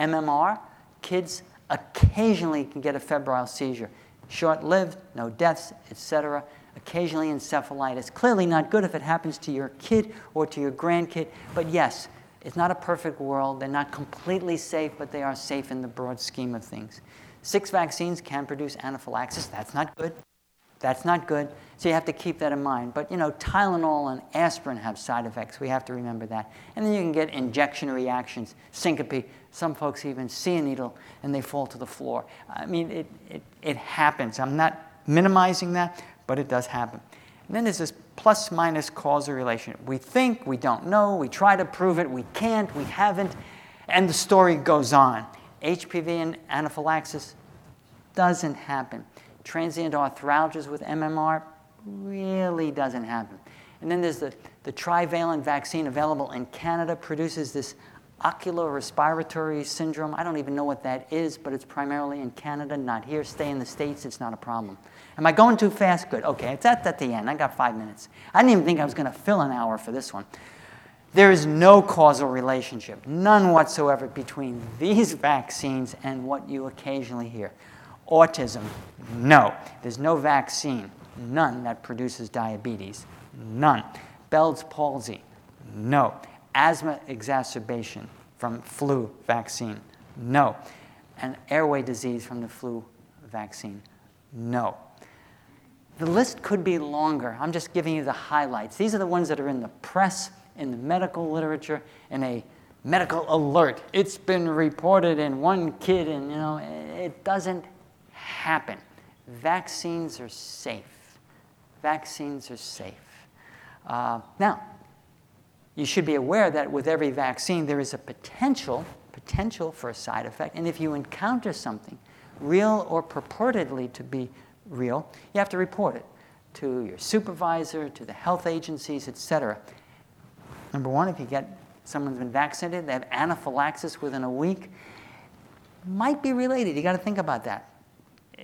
MMR, kids occasionally can get a febrile seizure. Short lived, no deaths, etc. Occasionally encephalitis. Clearly not good if it happens to your kid or to your grandkid, but yes, it's not a perfect world. They're not completely safe, but they are safe in the broad scheme of things. Six vaccines can produce anaphylaxis. That's not good. That's not good. So you have to keep that in mind. But you know, Tylenol and aspirin have side effects. We have to remember that. And then you can get injection reactions, syncope. Some folks even see a needle and they fall to the floor. I mean, it, it, it happens. I'm not minimizing that, but it does happen. And then there's this plus minus causal relation. We think, we don't know, we try to prove it, we can't, we haven't, and the story goes on. HPV and anaphylaxis doesn't happen. Transient arthralgias with MMR really doesn't happen. And then there's the, the trivalent vaccine available in Canada, produces this ocular respiratory syndrome. I don't even know what that is, but it's primarily in Canada, not here. Stay in the States, it's not a problem. Am I going too fast? Good. Okay, it's at, at the end. I got five minutes. I didn't even think I was going to fill an hour for this one. There is no causal relationship, none whatsoever, between these (laughs) vaccines and what you occasionally hear. Autism, no. There's no vaccine, none that produces diabetes, none. Bell's palsy, no. Asthma exacerbation from flu vaccine, no. And airway disease from the flu vaccine, no. The list could be longer. I'm just giving you the highlights. These are the ones that are in the press, in the medical literature, in a medical alert. It's been reported in one kid, and you know, it doesn't happen. Vaccines are safe. Vaccines are safe. Uh, now, you should be aware that with every vaccine, there is a potential, potential for a side effect. And if you encounter something, real or purportedly to be real, you have to report it to your supervisor, to the health agencies, etc. Number one, if you get someone's been vaccinated, they have anaphylaxis within a week, might be related. You got to think about that.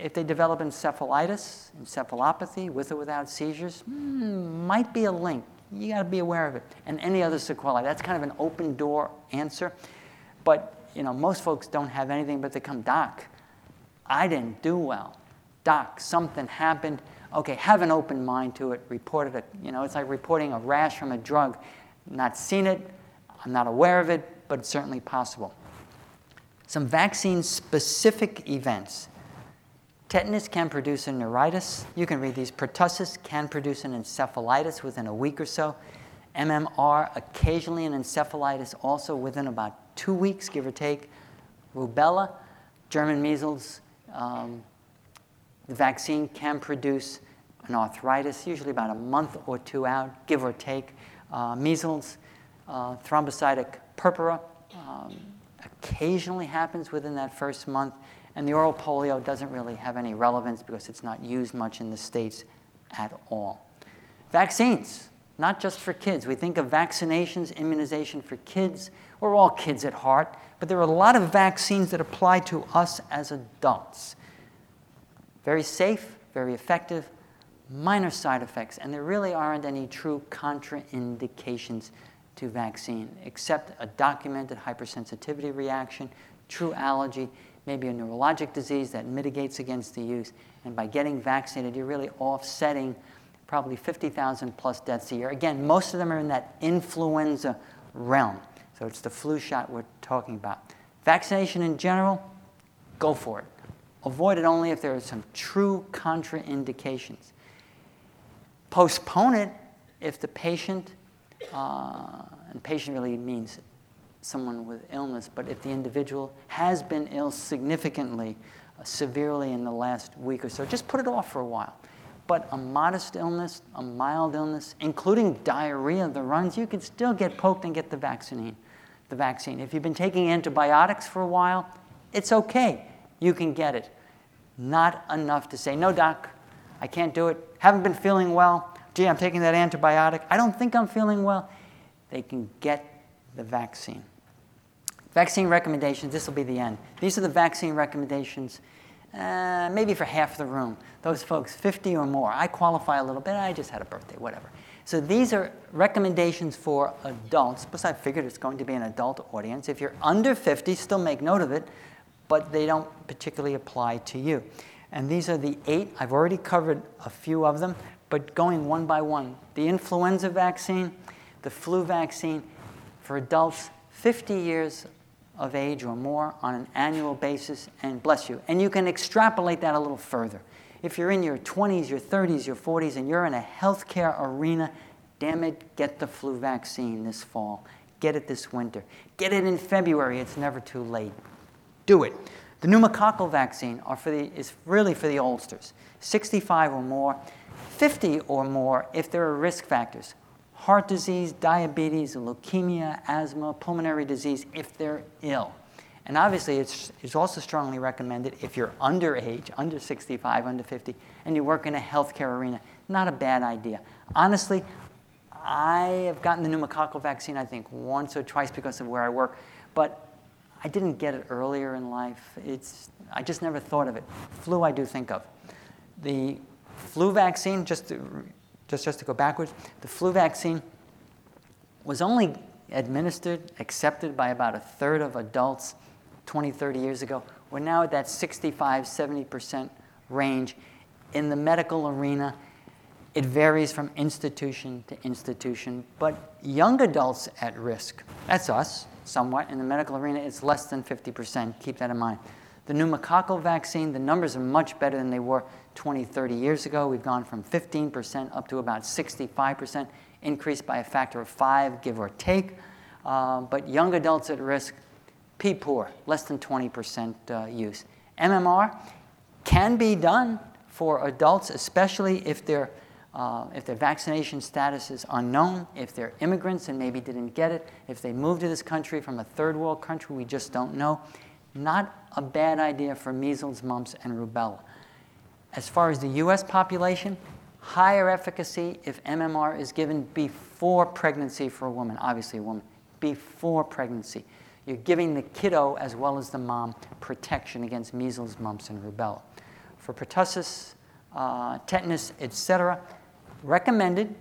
If they develop encephalitis, encephalopathy, with or without seizures, hmm, might be a link. You got to be aware of it. And any other sequelae. That's kind of an open door answer. But you know, most folks don't have anything but they come, Doc, I didn't do well. Doc, something happened. Okay, have an open mind to it. Report it. You know, it's like reporting a rash from a drug. Not seen it. I'm not aware of it, but it's certainly possible. Some vaccine specific events Tetanus can produce a neuritis. You can read these. Pertussis can produce an encephalitis within a week or so. MMR, occasionally an encephalitis also within about two weeks, give or take. Rubella, German measles, um, the vaccine can produce an arthritis, usually about a month or two out, give or take. Uh, measles, uh, thrombocytic purpura um, occasionally happens within that first month. And the oral polio doesn't really have any relevance because it's not used much in the States at all. Vaccines, not just for kids. We think of vaccinations, immunization for kids. We're all kids at heart, but there are a lot of vaccines that apply to us as adults. Very safe, very effective, minor side effects, and there really aren't any true contraindications to vaccine, except a documented hypersensitivity reaction, true allergy, maybe a neurologic disease that mitigates against the use. And by getting vaccinated, you're really offsetting probably 50,000 plus deaths a year. Again, most of them are in that influenza realm. So it's the flu shot we're talking about. Vaccination in general, go for it. Avoid it only if there are some true contraindications. Postpone it if the patient, uh, and patient really means someone with illness, but if the individual has been ill significantly, uh, severely in the last week or so, just put it off for a while. But a modest illness, a mild illness, including diarrhea, the runs, you can still get poked and get the vaccine. The vaccine. If you've been taking antibiotics for a while, it's okay. You can get it. Not enough to say, no, doc, I can't do it. Haven't been feeling well. Gee, I'm taking that antibiotic. I don't think I'm feeling well. They can get the vaccine. Vaccine recommendations, this will be the end. These are the vaccine recommendations, uh, maybe for half the room. Those folks, 50 or more. I qualify a little bit. I just had a birthday, whatever. So these are recommendations for adults, plus I figured it's going to be an adult audience. If you're under 50, still make note of it, but they don't particularly apply to you. And these are the eight. I've already covered a few of them, but going one by one. The influenza vaccine, the flu vaccine for adults 50 years of age or more on an annual basis, and bless you. And you can extrapolate that a little further. If you're in your 20s, your 30s, your 40s, and you're in a healthcare arena, damn it, get the flu vaccine this fall. Get it this winter. Get it in February. It's never too late. Do it. The pneumococcal vaccine the, is really for the oldsters, 65 or more, 50 or more if there are risk factors heart disease, diabetes, leukemia, asthma, pulmonary disease if they're ill. And obviously, it's, it's also strongly recommended if you're underage, under 65, under 50, and you work in a healthcare arena. Not a bad idea. Honestly, I have gotten the pneumococcal vaccine, I think, once or twice because of where I work, but I didn't get it earlier in life. It's, I just never thought of it. Flu, I do think of. The flu vaccine, just just, just to go backwards, the flu vaccine was only administered, accepted by about a third of adults 20, 30 years ago. We're now at that 65, 70% range. In the medical arena, it varies from institution to institution, but young adults at risk, that's us somewhat. In the medical arena, it's less than 50%. Keep that in mind. The pneumococcal vaccine, the numbers are much better than they were 20, 30 years ago. We've gone from 15% up to about 65%, increased by a factor of five, give or take. Uh, but young adults at risk, P poor, less than 20% uh, use. MMR can be done for adults, especially if their, uh, if their vaccination status is unknown, if they're immigrants and maybe didn't get it, if they moved to this country from a third world country, we just don't know. Not a bad idea for measles, mumps, and rubella. As far as the US population, higher efficacy if MMR is given before pregnancy for a woman, obviously a woman, before pregnancy. You're giving the kiddo as well as the mom protection against measles, mumps, and rubella. For pertussis, uh, tetanus, etc., recommended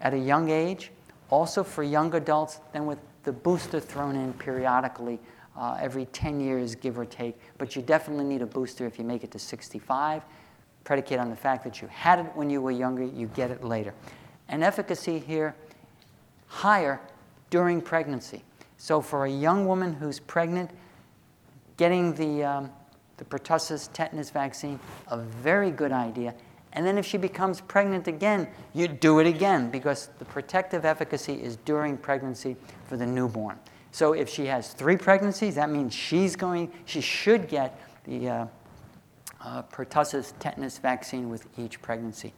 at a young age, also for young adults, then with the booster thrown in periodically uh, every 10 years, give or take. But you definitely need a booster if you make it to 65, predicate on the fact that you had it when you were younger, you get it later. And efficacy here, higher during pregnancy. So for a young woman who's pregnant, getting the, um, the pertussis tetanus vaccine, a very good idea. And then if she becomes pregnant again, you do it again because the protective efficacy is during pregnancy for the newborn. So if she has three pregnancies, that means she's going, she should get the uh, uh, pertussis tetanus vaccine with each pregnancy.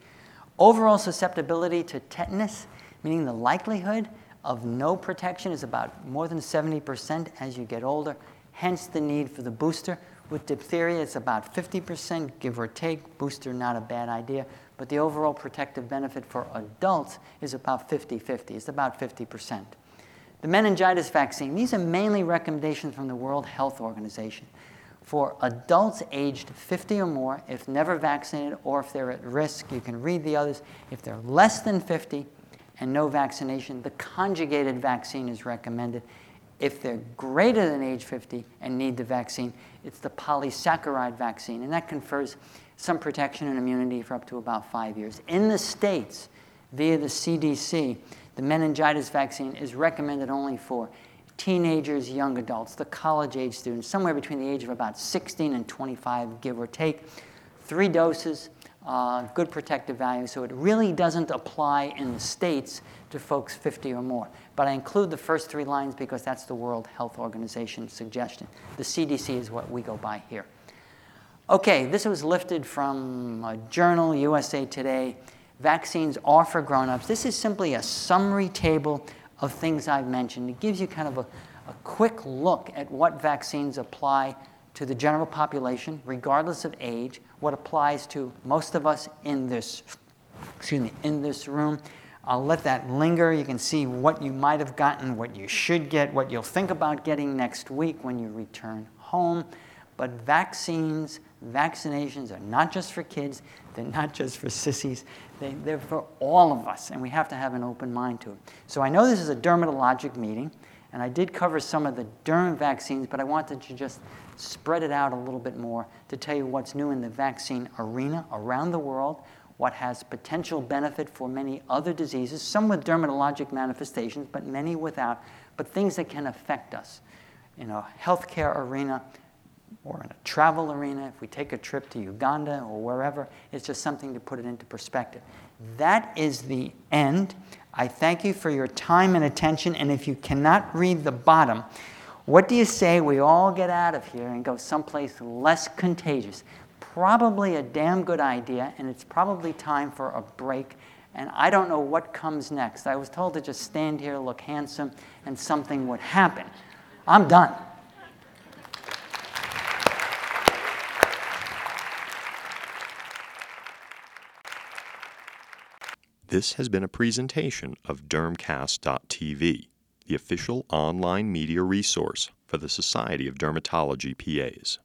Overall susceptibility to tetanus, meaning the likelihood of no protection, is about more than 70% as you get older, hence the need for the booster. With diphtheria, it's about 50%, give or take. Booster, not a bad idea. But the overall protective benefit for adults is about 50 50. It's about 50%. The meningitis vaccine, these are mainly recommendations from the World Health Organization. For adults aged 50 or more, if never vaccinated or if they're at risk, you can read the others. If they're less than 50 and no vaccination, the conjugated vaccine is recommended. If they're greater than age 50 and need the vaccine, it's the polysaccharide vaccine, and that confers some protection and immunity for up to about five years. In the States, via the CDC, the meningitis vaccine is recommended only for teenagers, young adults, the college age students, somewhere between the age of about 16 and 25, give or take. Three doses, uh, good protective value, so it really doesn't apply in the States to folks 50 or more. But I include the first three lines because that's the World Health Organization suggestion. The CDC is what we go by here. Okay, this was lifted from a journal, USA Today vaccines are for grown-ups. This is simply a summary table of things I've mentioned. It gives you kind of a, a quick look at what vaccines apply to the general population, regardless of age, what applies to most of us in this, excuse me, in this room. I'll let that linger. You can see what you might have gotten, what you should get, what you'll think about getting next week when you return home. But vaccines, vaccinations are not just for kids, they're not just for sissies, they, they're for all of us, and we have to have an open mind to it. So I know this is a dermatologic meeting, and I did cover some of the derm vaccines, but I wanted to just spread it out a little bit more to tell you what's new in the vaccine arena around the world, what has potential benefit for many other diseases, some with dermatologic manifestations, but many without, but things that can affect us in a healthcare arena or in a travel arena, if we take a trip to Uganda or wherever, it's just something to put it into perspective. That is the end. I thank you for your time and attention, and if you cannot read the bottom, what do you say we all get out of here and go someplace less contagious? Probably a damn good idea, and it's probably time for a break. And I don't know what comes next. I was told to just stand here, look handsome, and something would happen. I'm done. This has been a presentation of Dermcast.tv, the official online media resource for the Society of Dermatology PAs.